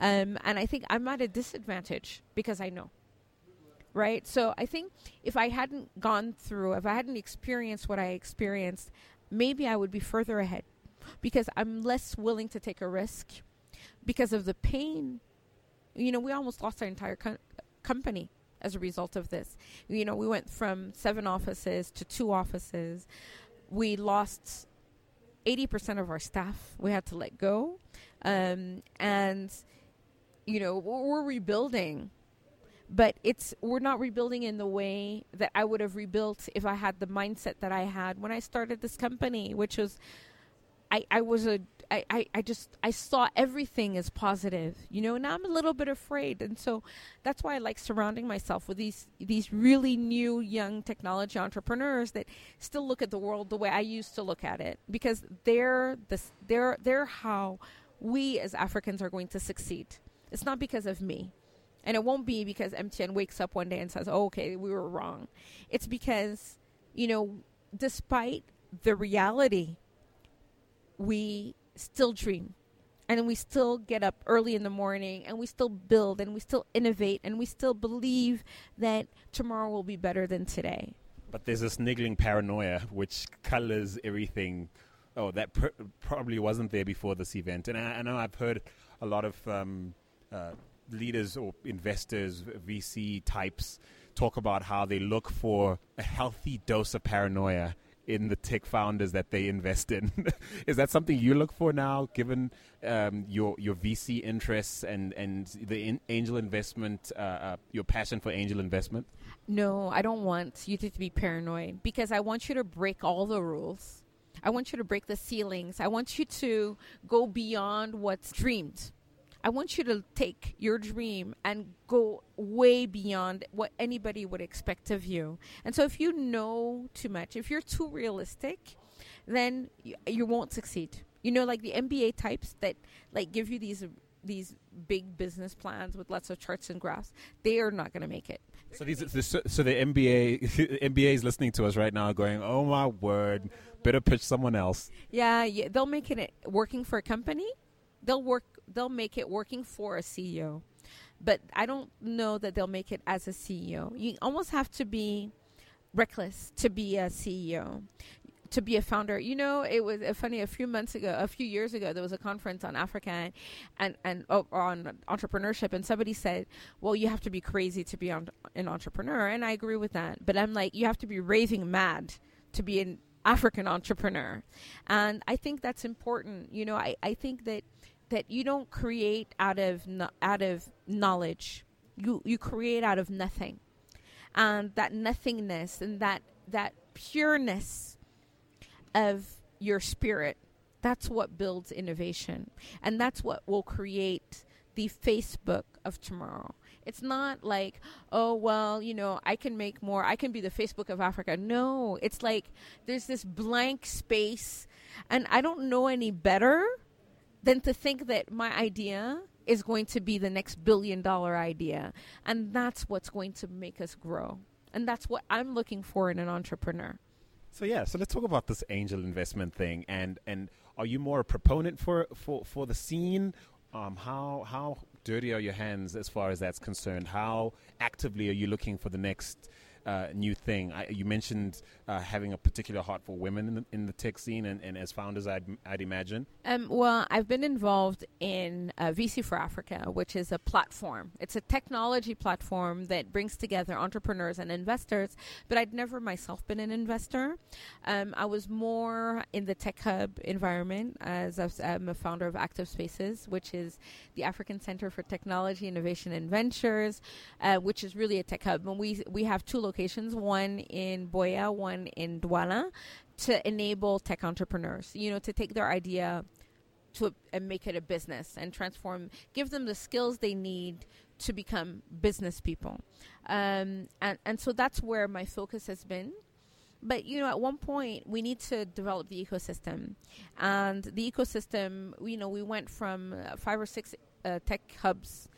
um, and I think I'm at a disadvantage because I know. right? So I think if I hadn't gone through, if I hadn't experienced what I experienced, maybe I would be further ahead because I'm less willing to take a risk because of the pain. You know, we almost lost our entire co- company as a result of this. You know, we went from seven offices to two offices. We lost 80% of our staff. We had to let go. Um, and, you know, we're, we're rebuilding but it's we're not rebuilding in the way that I would have rebuilt if I had the mindset that I had when I started this company, which was I, I was a I, I, I just I saw everything as positive, you know, and I'm a little bit afraid. And so that's why I like surrounding myself with these these really new young technology entrepreneurs that still look at the world the way I used to look at it. Because they're this they're they're how we as Africans are going to succeed. It's not because of me. And it won't be because MTN wakes up one day and says, oh, okay, we were wrong. It's because, you know, despite the reality, we still dream. And we still get up early in the morning and we still build and we still innovate and we still believe that tomorrow will be better than today. But there's this niggling paranoia which colors everything. Oh, that pr- probably wasn't there before this event. And I, I know I've heard a lot of um, uh, leaders or investors, VC types, talk about how they look for a healthy dose of paranoia in the tech founders that they invest in. Is that something you look for now, given um, your your VC interests and and the in angel investment, uh, uh, your passion for angel investment? No, I don't want you to be paranoid because I want you to break all the rules. I want you to break the ceilings. I want you to go beyond what's dreamed. I want you to take your dream and go way beyond what anybody would expect of you. And so, if you know too much, if you're too realistic, then you, you won't succeed. You know, like the MBA types that like give you these these big business plans with lots of charts and graphs, they are not going to make it. So these, so the MBA MBA is listening to us right now, going, "Oh my word, better pitch someone else." Yeah, yeah they'll make it working for a company. They'll work they'll make it working for a CEO, but I don't know that they'll make it as a CEO. You almost have to be reckless to be a CEO to be a founder. You know, it was uh, funny. A few months ago, a few years ago, there was a conference on Africa and and, and oh, on entrepreneurship, and somebody said, "Well, you have to be crazy to be on, an entrepreneur," and I agree with that. But I'm like, you have to be raving mad to be an African entrepreneur, and I think that's important. You know, I I think that that you don't create out of out of knowledge. You you create out of nothing, and that nothingness and that that pureness of your spirit. That's what builds innovation, and that's what will create the Facebook of tomorrow. It's not like, oh, well, you know, I can make more. I can be the Facebook of Africa. No, it's like there's this blank space, and I don't know any better than to think that my idea is going to be the next billion dollar idea. And that's what's going to make us grow. And that's what I'm looking for in an entrepreneur. So yeah, so let's talk about this angel investment thing and and are you more a proponent for for for the scene? Um, how how dirty are your hands as far as that's concerned? How actively are you looking for the next uh, new thing. I, you mentioned uh, having a particular heart for women in the, in the tech scene, and, and, as founders, I'd, I'd imagine. Um, well, I've been involved in uh, VC4Africa, which is a platform. It's a technology platform that brings together entrepreneurs and investors. But I'd never myself been an investor. Um, I was more in the tech hub environment, as I'm a founder of ActivSpaces, which is the African Center for Technology, Innovation, and Ventures, uh, which is really a tech hub. And we we have two locations locations, one in Buea, one in Douala, to enable tech entrepreneurs, you know, to take their idea to and make it a business and transform, give them the skills they need to become business people. Um, and, and so that's where my focus has been. But, you know, at one point, we need to develop the ecosystem. And the ecosystem, you know, we went from uh, five or six uh, tech hubs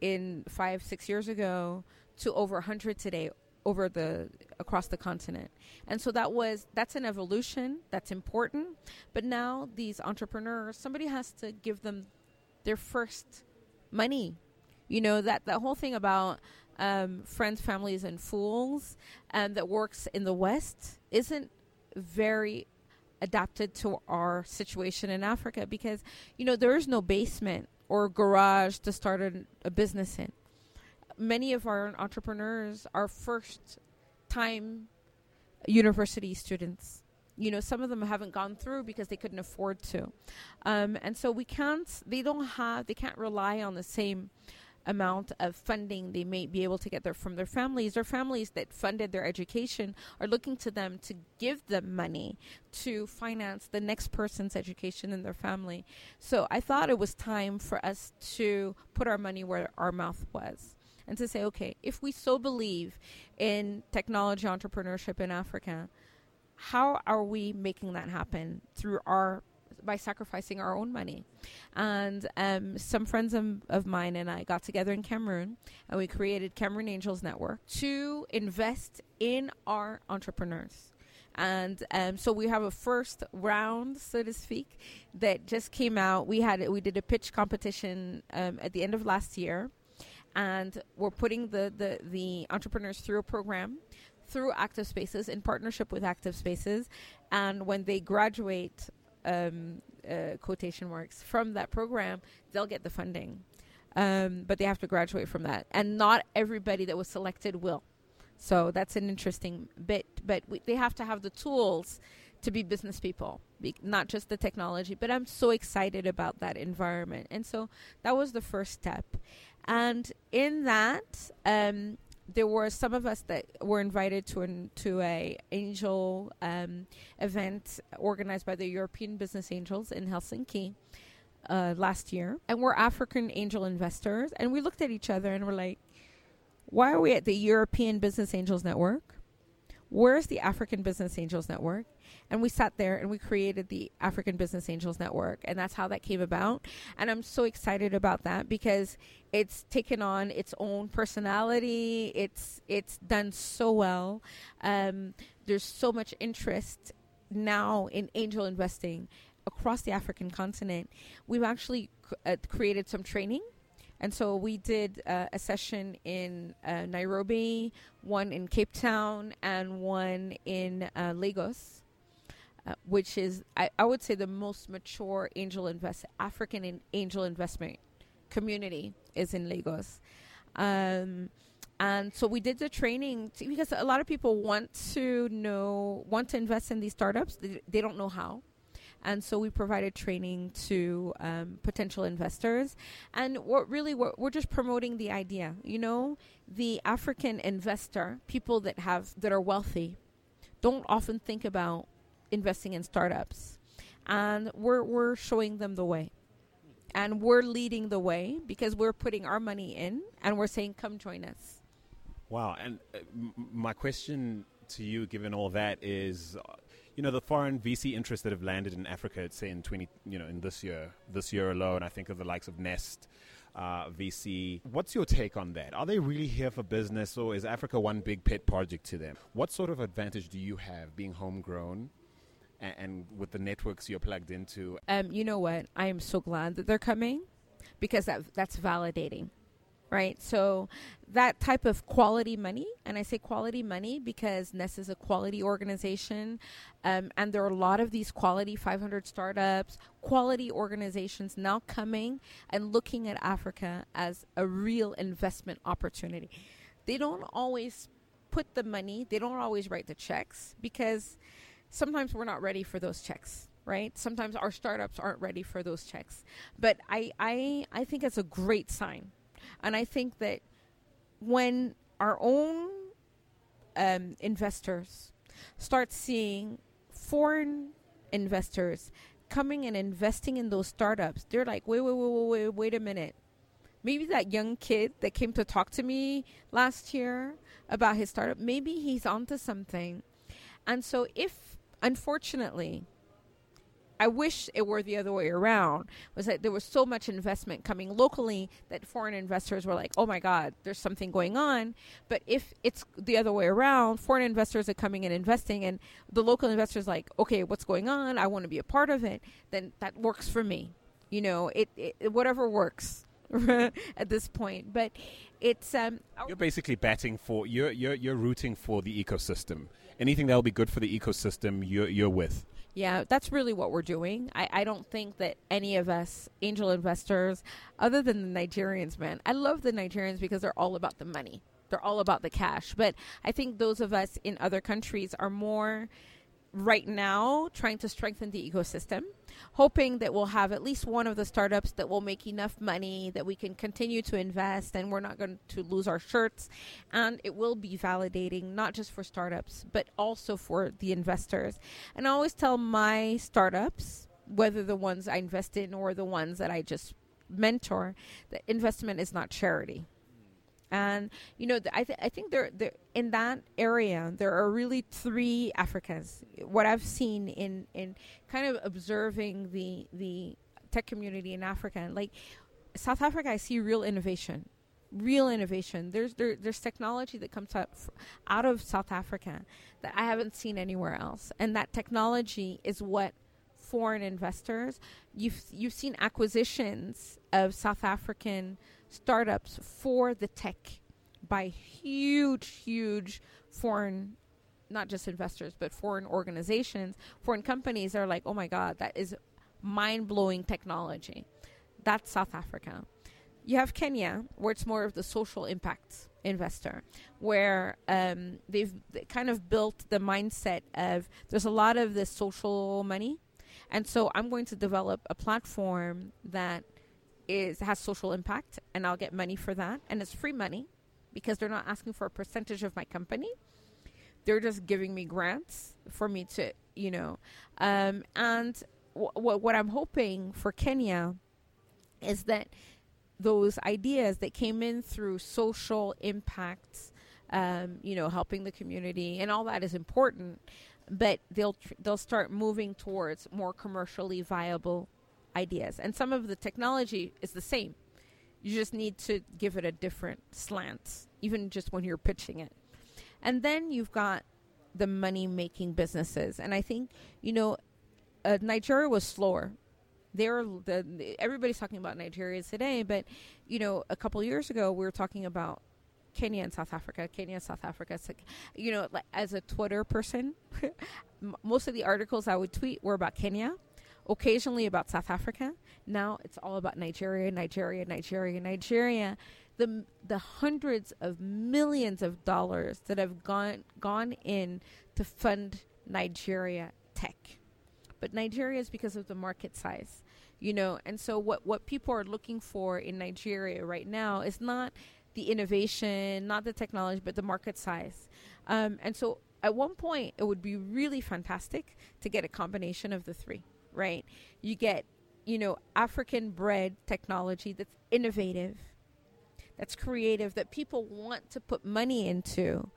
in five, six years ago to over 100 today over the across the continent. And so that was that's an evolution that's important. But now these entrepreneurs, somebody has to give them their first money. You know that that whole thing about um, Friends, Families, and Fools um, that works in the West isn't very adapted to our situation in Africa because, you know, there is no basement or garage to start a, a business in. Many of our entrepreneurs are first time university students. You know some of them haven't gone through because they couldn't afford to. Um, and so we can't they don't have they can't rely on the same amount of funding they may be able to get there from their families. Or families that funded their education are looking to them to give them money to finance the next person's education in their family. So i thought it was time for us to put our money where our mouth was and to say okay if we so believe in technology entrepreneurship in africa how are we making that happen through our by sacrificing our own money. And um, some friends of, of, mine and I got together in Cameroon and we created Cameroon Angels Network to invest in our entrepreneurs. And um, so we have a first round, so to speak, that just came out. We had we did a pitch competition um, at the end of last year, and we're putting the, the, the entrepreneurs through a program through ActivSpaces in partnership with ActivSpaces. And when they graduate, um, uh, quotation marks, from that program, they'll get the funding. Um, but they have to graduate from that. And not everybody that was selected will. So that's an interesting bit. But we, they have to have the tools to be business people, be, not just the technology. But I'm so excited about that environment. And so that was the first step. And in that, um, there were some of us that were invited to an to a angel um, event organized by the European Business Angels in Helsinki uh, last year, and we're African angel investors. And we looked at each other and we're like, "Why are we at the European Business Angels Network? Where's the African Business Angels Network?" And we sat there and we created the African Business Angels Network. And that's how that came about. And I'm so excited about that because it's taken on its own personality. It's it's done so well. Um, there's so much interest now in angel investing across the African continent. We've actually uh, created some training. And so we did uh, a session in uh, Nairobi, one in Cape Town, and one in uh, Lagos. Uh, which is I, I, would say the most mature angel invest African in angel investment community is in Lagos. Um, and so we did the training to, because a lot of people want to know want to invest in these startups. They, they don't know how. And so we provided training to um, potential investors. And what really we're, we're just promoting the idea you know? The african investor people that have that are wealthy don't often think about investing in startups. And we're, we're showing them the way. And we're leading the way because we're putting our money in and we're saying, come join us. Wow. And uh, m- my question to you, given all that, is uh, you know the foreign VC interests that have landed in Africa, say in twenty, you know, in this year, this year alone. I think of the likes of Nest, uh, VC. What's your take on that? Are they really here for business, or is Africa one big pet project to them? What sort of advantage do you have being homegrown and, and with the networks you're plugged into? Um, you know what? I am so glad that they're coming because that that's validating right? So that type of quality money, and I say quality money because Nest is a quality organization, um, and there are a lot of these quality 500 startups, quality organizations now coming and looking at Africa as a real investment opportunity. They don't always put the money, they don't always write the checks because sometimes we're not ready for those checks right? Sometimes our startups aren't ready for those checks. But i i i think it's a great sign. And i think that when our own um, investors start seeing foreign investors coming and investing in those startups they're like wait wait wait wait wait wait a minute. Maybe that young kid that came to talk to me last year about his startup maybe he's onto something. And so if unfortunately, I wish it were the other way around. Was that there was so much investment coming locally that foreign investors were like, "Oh my God, there's something going on." But if it's the other way around, foreign investors are coming and investing, and the local investors like, "Okay, what's going on? I want to be a part of it." Then that works for me. You know, it, it whatever works at this point. But it's um, you're basically batting for you're you're you're rooting for the ecosystem. Anything that will be good for the ecosystem, you're you're with. Yeah, that's really what we're doing. I, I don't think that any of us angel investors, other than the Nigerians, man, I love the Nigerians because they're all about the money. They're all about the cash. But I think those of us in other countries are more right now trying to strengthen the ecosystem, hoping that we'll have at least one of the startups that will make enough money that we can continue to invest and we're not going to lose our shirts. And it will be validating, not just for startups, but also for the investors. And I always tell my startups, whether the ones I invest in or the ones that I just mentor, that investment is not charity and you know th- I, th- I think there, in that area there are really three africans. What i've seen in in kind of observing the the tech community in africa like south africa i see real innovation real innovation. There's there, there's technology that comes out f- out of south africa that i haven't seen anywhere else. And that technology is what foreign investors you've you've seen acquisitions of south african startups for the tech by huge, huge foreign, not just investors, but foreign organizations, foreign companies are like, oh my God, that is mind blowing technology. That's South Africa. You have Kenya, where it's more of the social impact investor, where um, they've kind of built the mindset of there's a lot of this social money. And so I'm going to develop a platform that is has social impact and I'll get money for that and it's free money because they're not asking for a percentage of my company. They're just giving me grants for me to, you know. Um, and w- w- what I'm hoping for Kenya is that those ideas that came in through social impacts, um, you know, helping the community and all that is important, but they'll tr- they'll start moving towards more commercially viable ideas. And some of the technology is the same. You just need to give it a different slant, even just when you're pitching it. And then you've got the money making businesses. And I think, you know, uh, Nigeria was slower. They the, everybody's talking about Nigeria today, but you know, a couple years ago we were talking about Kenya and South Africa. Kenya and South Africa. Like, you know, like as a Twitter person, most of the articles I would tweet were about Kenya occasionally about South Africa. Now it's all about Nigeria, Nigeria, Nigeria, Nigeria. The the hundreds of millions of dollars that have gone gone in to fund Nigeria tech. But Nigeria is because of the market size, you know. And so what what people are looking for in Nigeria right now is not the innovation, not the technology, but the market size. Um, and so at one point, it would be really fantastic to get a combination of the three right? You get, you know, African bred technology that's innovative, that's creative, that people want to put money into,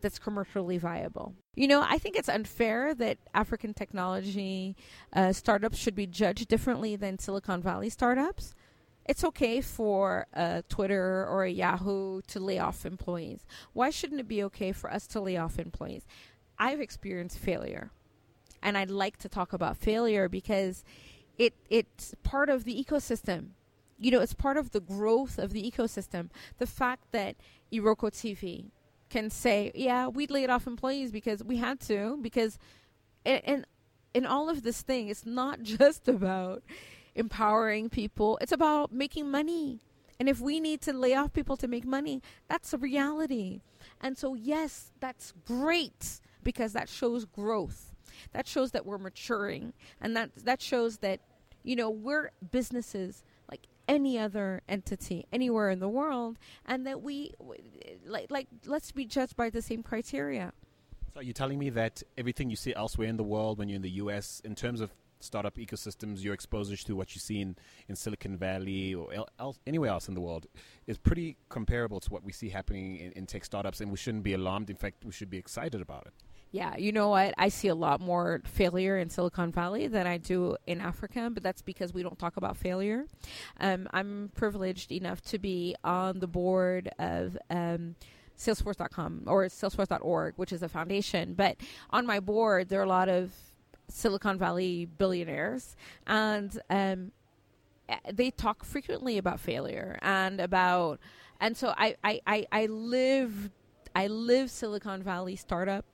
that's commercially viable. You know, I think it's unfair that African technology uh, startups should be judged differently than Silicon Valley startups. It's okay for a Twitter or a Yahoo to lay off employees. Why shouldn't it be okay for us to lay off employees? I've experienced failure and I'd like to talk about failure because it it's part of the ecosystem. You know, it's part of the growth of the ecosystem. The fact that Iroko TV can say, "Yeah, we laid off employees because we had to," because and in all of this thing, it's not just about empowering people; it's about making money. And if we need to lay off people to make money, that's a reality. And so, yes, that's great because that shows growth that shows that we're maturing and that that shows that you know we're businesses like any other entity anywhere in the world and that we like like let's be judged by the same criteria so you're you telling me that everything you see elsewhere in the world when you're in the US in terms of startup ecosystems, your exposure to what you see in, in Silicon Valley or el- el- anywhere else in the world is pretty comparable to what we see happening in, in tech startups, and we shouldn't be alarmed. In fact, we should be excited about it. Yeah, you know what? I see a lot more failure in Silicon Valley than I do in Africa, but that's because we don't talk about failure. Um, I'm privileged enough to be on the board of. Um, Salesforce.com or Salesforce.org, which is a foundation. But on my board, there are a lot of Silicon Valley billionaires, and um, uh, they talk frequently about failure and about, and so I, I, I, I live, I live Silicon Valley startup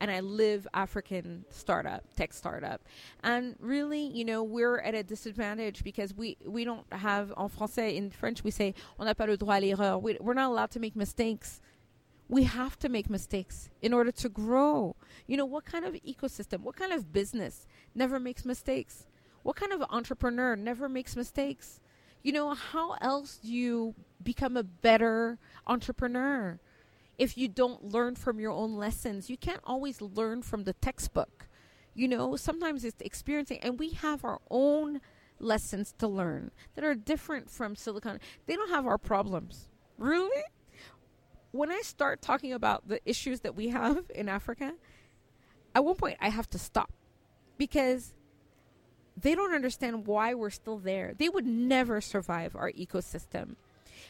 and I live African startup, tech startup. And really, you know, we're at a disadvantage because we, we don't have, en français, in French, we say, on n'a pas le droit à l'erreur. We, we're not allowed to make mistakes. We have to make mistakes in order to grow. You know, what kind of ecosystem, what kind of business never makes mistakes? What kind of entrepreneur never makes mistakes? You know, how else do you become a better entrepreneur? If you don't learn from your own lessons. You can't always learn from the textbook. You know, sometimes it's experiencing, and we have our own lessons to learn that are different from Silicon. They don't have our problems. Really? When I start talking about the issues that we have in Africa, at one point I have to stop because they don't understand why we're still there. They would never survive our ecosystem.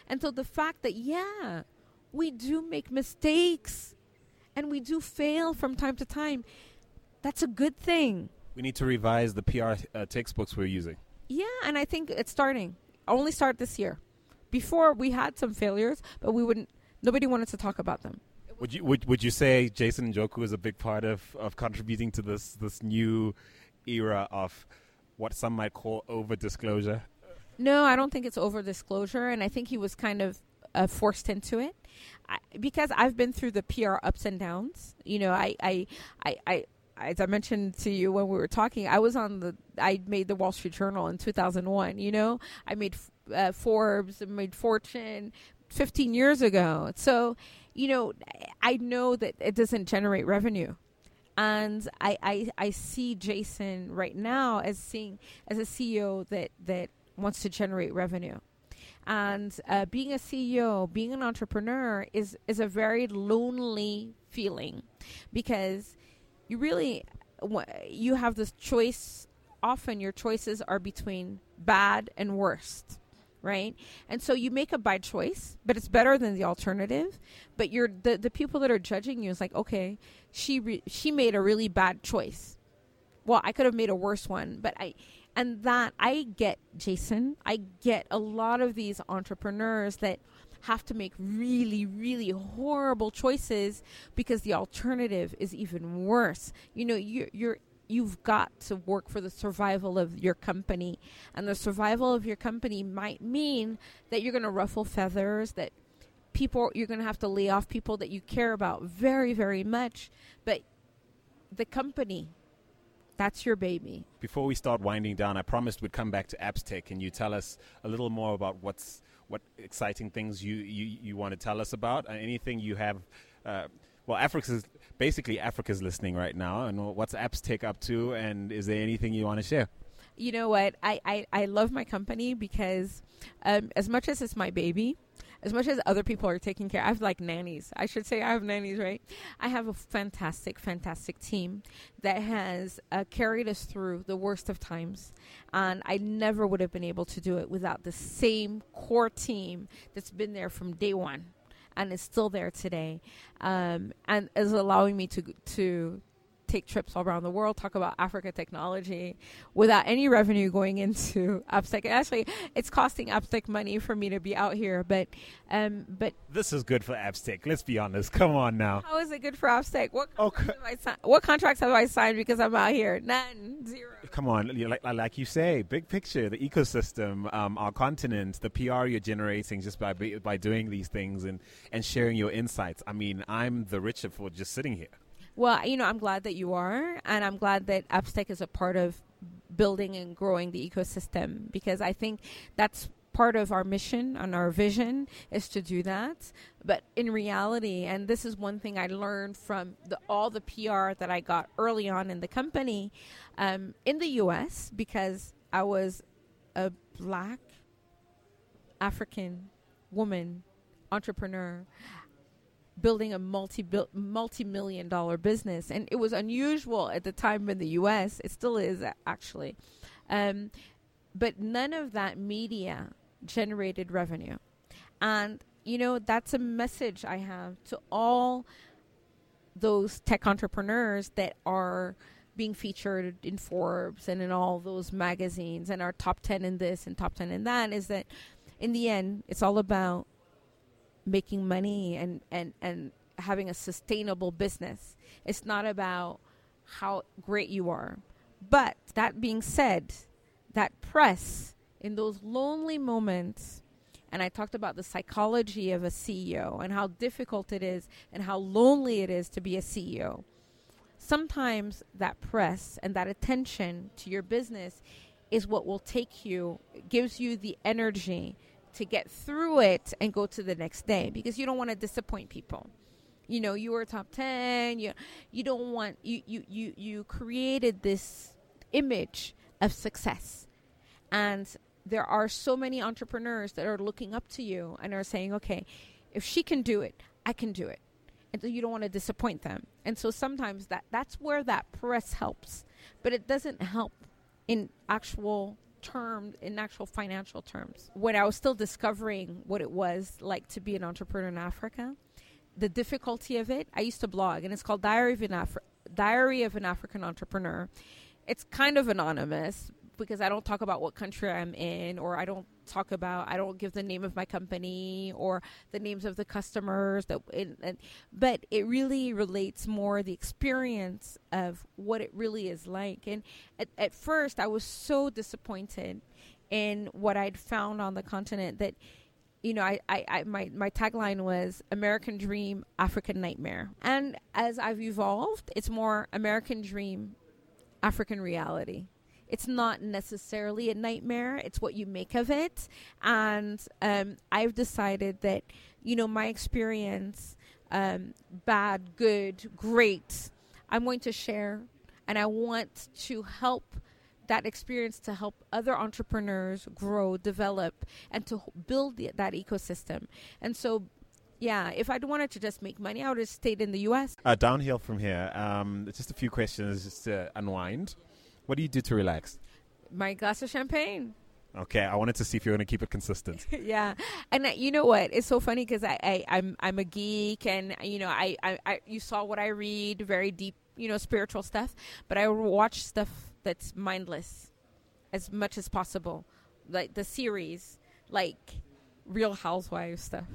And so the fact that, yeah, we do make mistakes and we do fail from time to time. That's a good thing. We need to revise the PR uh, textbooks we're using. Yeah, and I think it's starting. Only start this year. Before we had some failures, but we wouldn't. Nobody wanted to talk about them. Would you would would you say Jason Njoku is a big part of, of contributing to this this new era of what some might call over disclosure? No, I don't think it's over disclosure, and I think he was kind of uh, forced into it. I, because I've been through the PR ups and downs. You know, I, I, I, I as I mentioned to you when we were talking, I was on the, I made the Wall Street Journal in 2001. You know, I made uh, Forbes, I made Fortune 15 years ago. So, you know, I know that it doesn't generate revenue. And I, I, I see Jason right now as seeing as a CEO that, that wants to generate revenue. And uh, being a CEO, being an entrepreneur is is a very lonely feeling because you really you have this choice. Often your choices are between bad and worst right? And so you make a bad choice, but it's better than the alternative. But you're the the people that are judging you is like, okay, she re- she made a really bad choice. Well, I could have made a worse one, but I and that I get, Jason, I get a lot of these entrepreneurs that have to make really, really horrible choices because the alternative is even worse. You know, you're, you're you've got to work for the survival of your company. And the survival of your company might mean that you're going to ruffle feathers, that people, you're going to have to lay off people that you care about very, very much. But the company that's your baby. Before we start winding down, I promised we'd come back to AppsTech and you tell us a little more about what's what exciting things you, you, you want to tell us about and anything you have. Uh, well, Africa's basically Africa's listening right now, and what's AppsTech up to, and is there anything you want to share? You know what? I, I, I love my company because um, as much as it's my baby, as much as other people are taking care, I have like nannies. I should say I have nannies, right? I have a fantastic, fantastic team that has uh, carried us through the worst of times. And I never would have been able to do it without the same core team that's been there from day one and is still there today um, and is allowing me to, to, take trips all around the world, talk about Africa technology without any revenue going into AppsTech. Actually, it's costing AppsTech money for me to be out here, but um, but this is good for AppsTech. Let's be honest. Come on now. How is it good for AppsTech? What okay. Si- what contracts have I signed because I'm out here? None, zero. Come on, like like you say, big picture, the ecosystem, um, our continent, the PR you're generating just by by doing these things and and sharing your insights. I mean, I'm the richer for just sitting here. Well, you know, I'm glad that you are, and I'm glad that AppsTech is a part of building and growing the ecosystem because I think that's part of our mission and our vision is to do that. But in reality, and this is one thing I learned from the, all the PR that I got early on in the company um, in the US because I was a black African woman entrepreneur building a multi multi million dollar business, and it was unusual at the time in the U.S. It still is actually, um, but none of that media generated revenue, and you know that's a message I have to all those tech entrepreneurs that are being featured in Forbes and in all those magazines and our top 10 in this and top 10 in that is that in the end, it's all about making money and, and, and having a sustainable business. It's not about how great you are. But that being said, that press in those lonely moments, and I talked about the psychology of a CEO and how difficult it is and how lonely it is to be a CEO. Sometimes that press and that attention to your business is what will take you, gives you the energy to get through it and go to the next day because you don't want to disappoint people. You know you were top 10 you you don't want you you you you created this image of success. And there are so many entrepreneurs that are looking up to you and are saying okay if she can do it i can do it. And so you don't want to disappoint them. And so sometimes that that's where that press helps. But it doesn't help in actual terms in actual financial terms when i was still discovering what it was like to be an entrepreneur in africa the difficulty of it, I used to blog, and it's called Diary of an Afri- Diary of an African Entrepreneur. It's kind of anonymous because I don't talk about what country I'm in, or I don't talk about, I don't give the name of my company or the names of the customers. That, it, it, but it really relates more the experience of what it really is like. And at, at first, I was so disappointed in what I'd found on the continent that you know, I, I, I, my, my tagline was American Dream, African Nightmare. And as I've evolved, it's more American Dream, African Reality. It's not necessarily a nightmare, it's what you make of it. And um, I've decided that, you know, my experience, um, bad, good, great, I'm going to share. And I want to help that experience to help other entrepreneurs grow, develop, and to build the, that ecosystem. And so, yeah, if I'd wanted to just make money, I would have stayed in the U.S. Uh, downhill from here. Um, just a few questions just to unwind. What do you do to relax? My glass of champagne. Okay, I wanted to see if you're going to keep it consistent. yeah, and uh, you know what? It's so funny because I, I I'm I'm a geek, and you know I, I I you saw what I read, very deep, you know, spiritual stuff. But I watch stuff that's mindless as much as possible. Like the series, like Real Housewives stuff.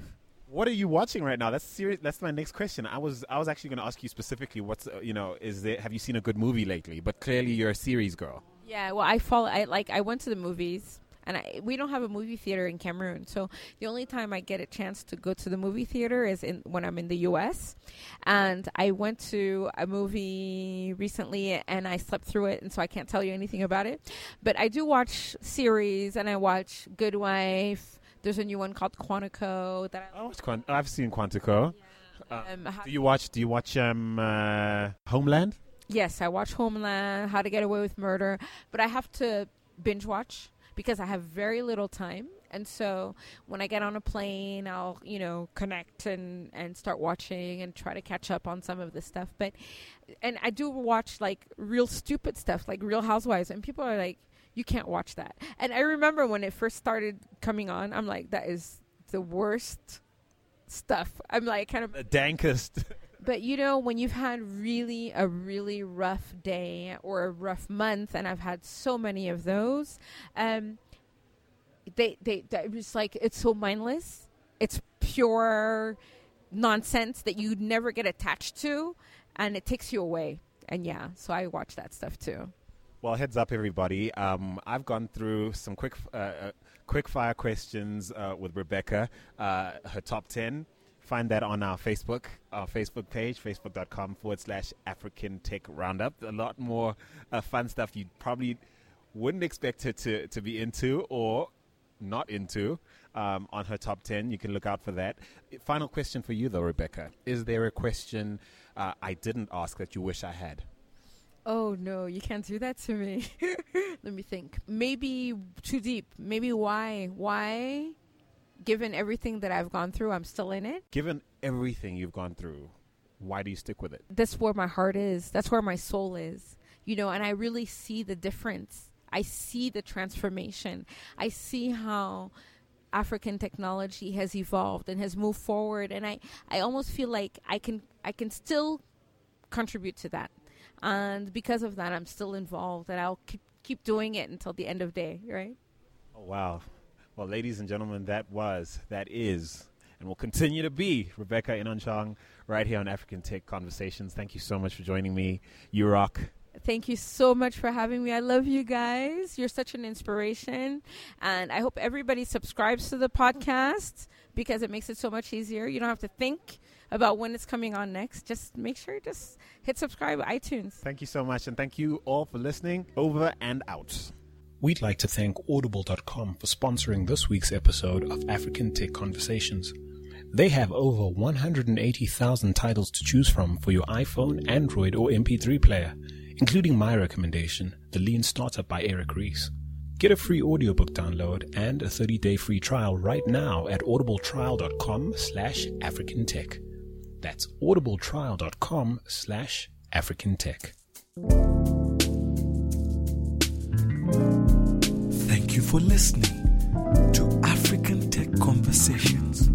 What are you watching right now? That's serious. That's my next question. I was I was actually going to ask you specifically. What's uh, you know is there? Have you seen a good movie lately? But clearly you're a series girl. Yeah. Well, I follow. I like. I went to the movies and I, we don't have a movie theater in Cameroon. So the only time I get a chance to go to the movie theater is in when I'm in the U.S. And I went to a movie recently, and I slept through it, and so I can't tell you anything about it. But I do watch series, and I watch Good Wife. There's a new one called Quantico that I. Oh, Quant- I've seen Quantico. Yeah. Uh, um, do you watch? Do you watch um, uh, Homeland? Yes, I watch Homeland, How to Get Away with Murder, but I have to binge watch because I have very little time. And so when I get on a plane, I'll, you know, connect and, and start watching and try to catch up on some of this stuff. But, and I do watch like real stupid stuff, like Real Housewives, and people are like, you can't watch that. And I remember when it first started coming on, I'm like, that is the worst stuff. I'm like, kind of. The dankest. But you know, when you've had really a really rough day or a rough month, and I've had so many of those, um, they they it was like it's so mindless. It's pure nonsense that you never get attached to, and it takes you away. And yeah, so I watch that stuff too. Well, heads up, everybody. Um, I've gone through some quick, uh, uh, quick fire questions uh, with Rebecca. Uh, her top ten find that on our Facebook, our Facebook page, facebook.com forward slash African Tech Roundup. A lot more uh, fun stuff you probably wouldn't expect her to, to be into or not into um, on her top 10. You can look out for that. Final question for you, though, Rebecca. Is there a question uh, I didn't ask that you wish I had? Oh no, you can't do that to me. Let me think. Maybe too deep. Maybe why? Why given everything that I've gone through, I'm still in it. Given everything you've gone through, why do you stick with it? That's where my heart is. That's where my soul is. You know, and I really see the difference. I see the transformation. I see how African technology has evolved and has moved forward and I, I almost feel like I can I can still contribute to that. And because of that, I'm still involved, and I'll keep keep doing it until the end of day. Right? Oh wow! Well, ladies and gentlemen, that was that is and will continue to be Rebecca Enonchong right here on African Tech Conversations. Thank you so much for joining me. You rock. Thank you so much for having me. I love you guys. You're such an inspiration. And I hope everybody subscribes to the podcast because it makes it so much easier. You don't have to think about when it's coming on next. Just make sure you just hit subscribe iTunes. Thank you so much. And thank you all for listening. Over and out. We'd like to thank Audible.com for sponsoring this week's episode of African Tech Conversations. They have over 180,000 titles to choose from for your iPhone, Android, or MP3 player, including my recommendation, The Lean Startup by Eric Ries. Get a free audiobook download and a 30-day free trial right now at audibletrial.com slash africantech. That's audibletrial.com slash africantech. Thank you for listening to African Tech Conversations.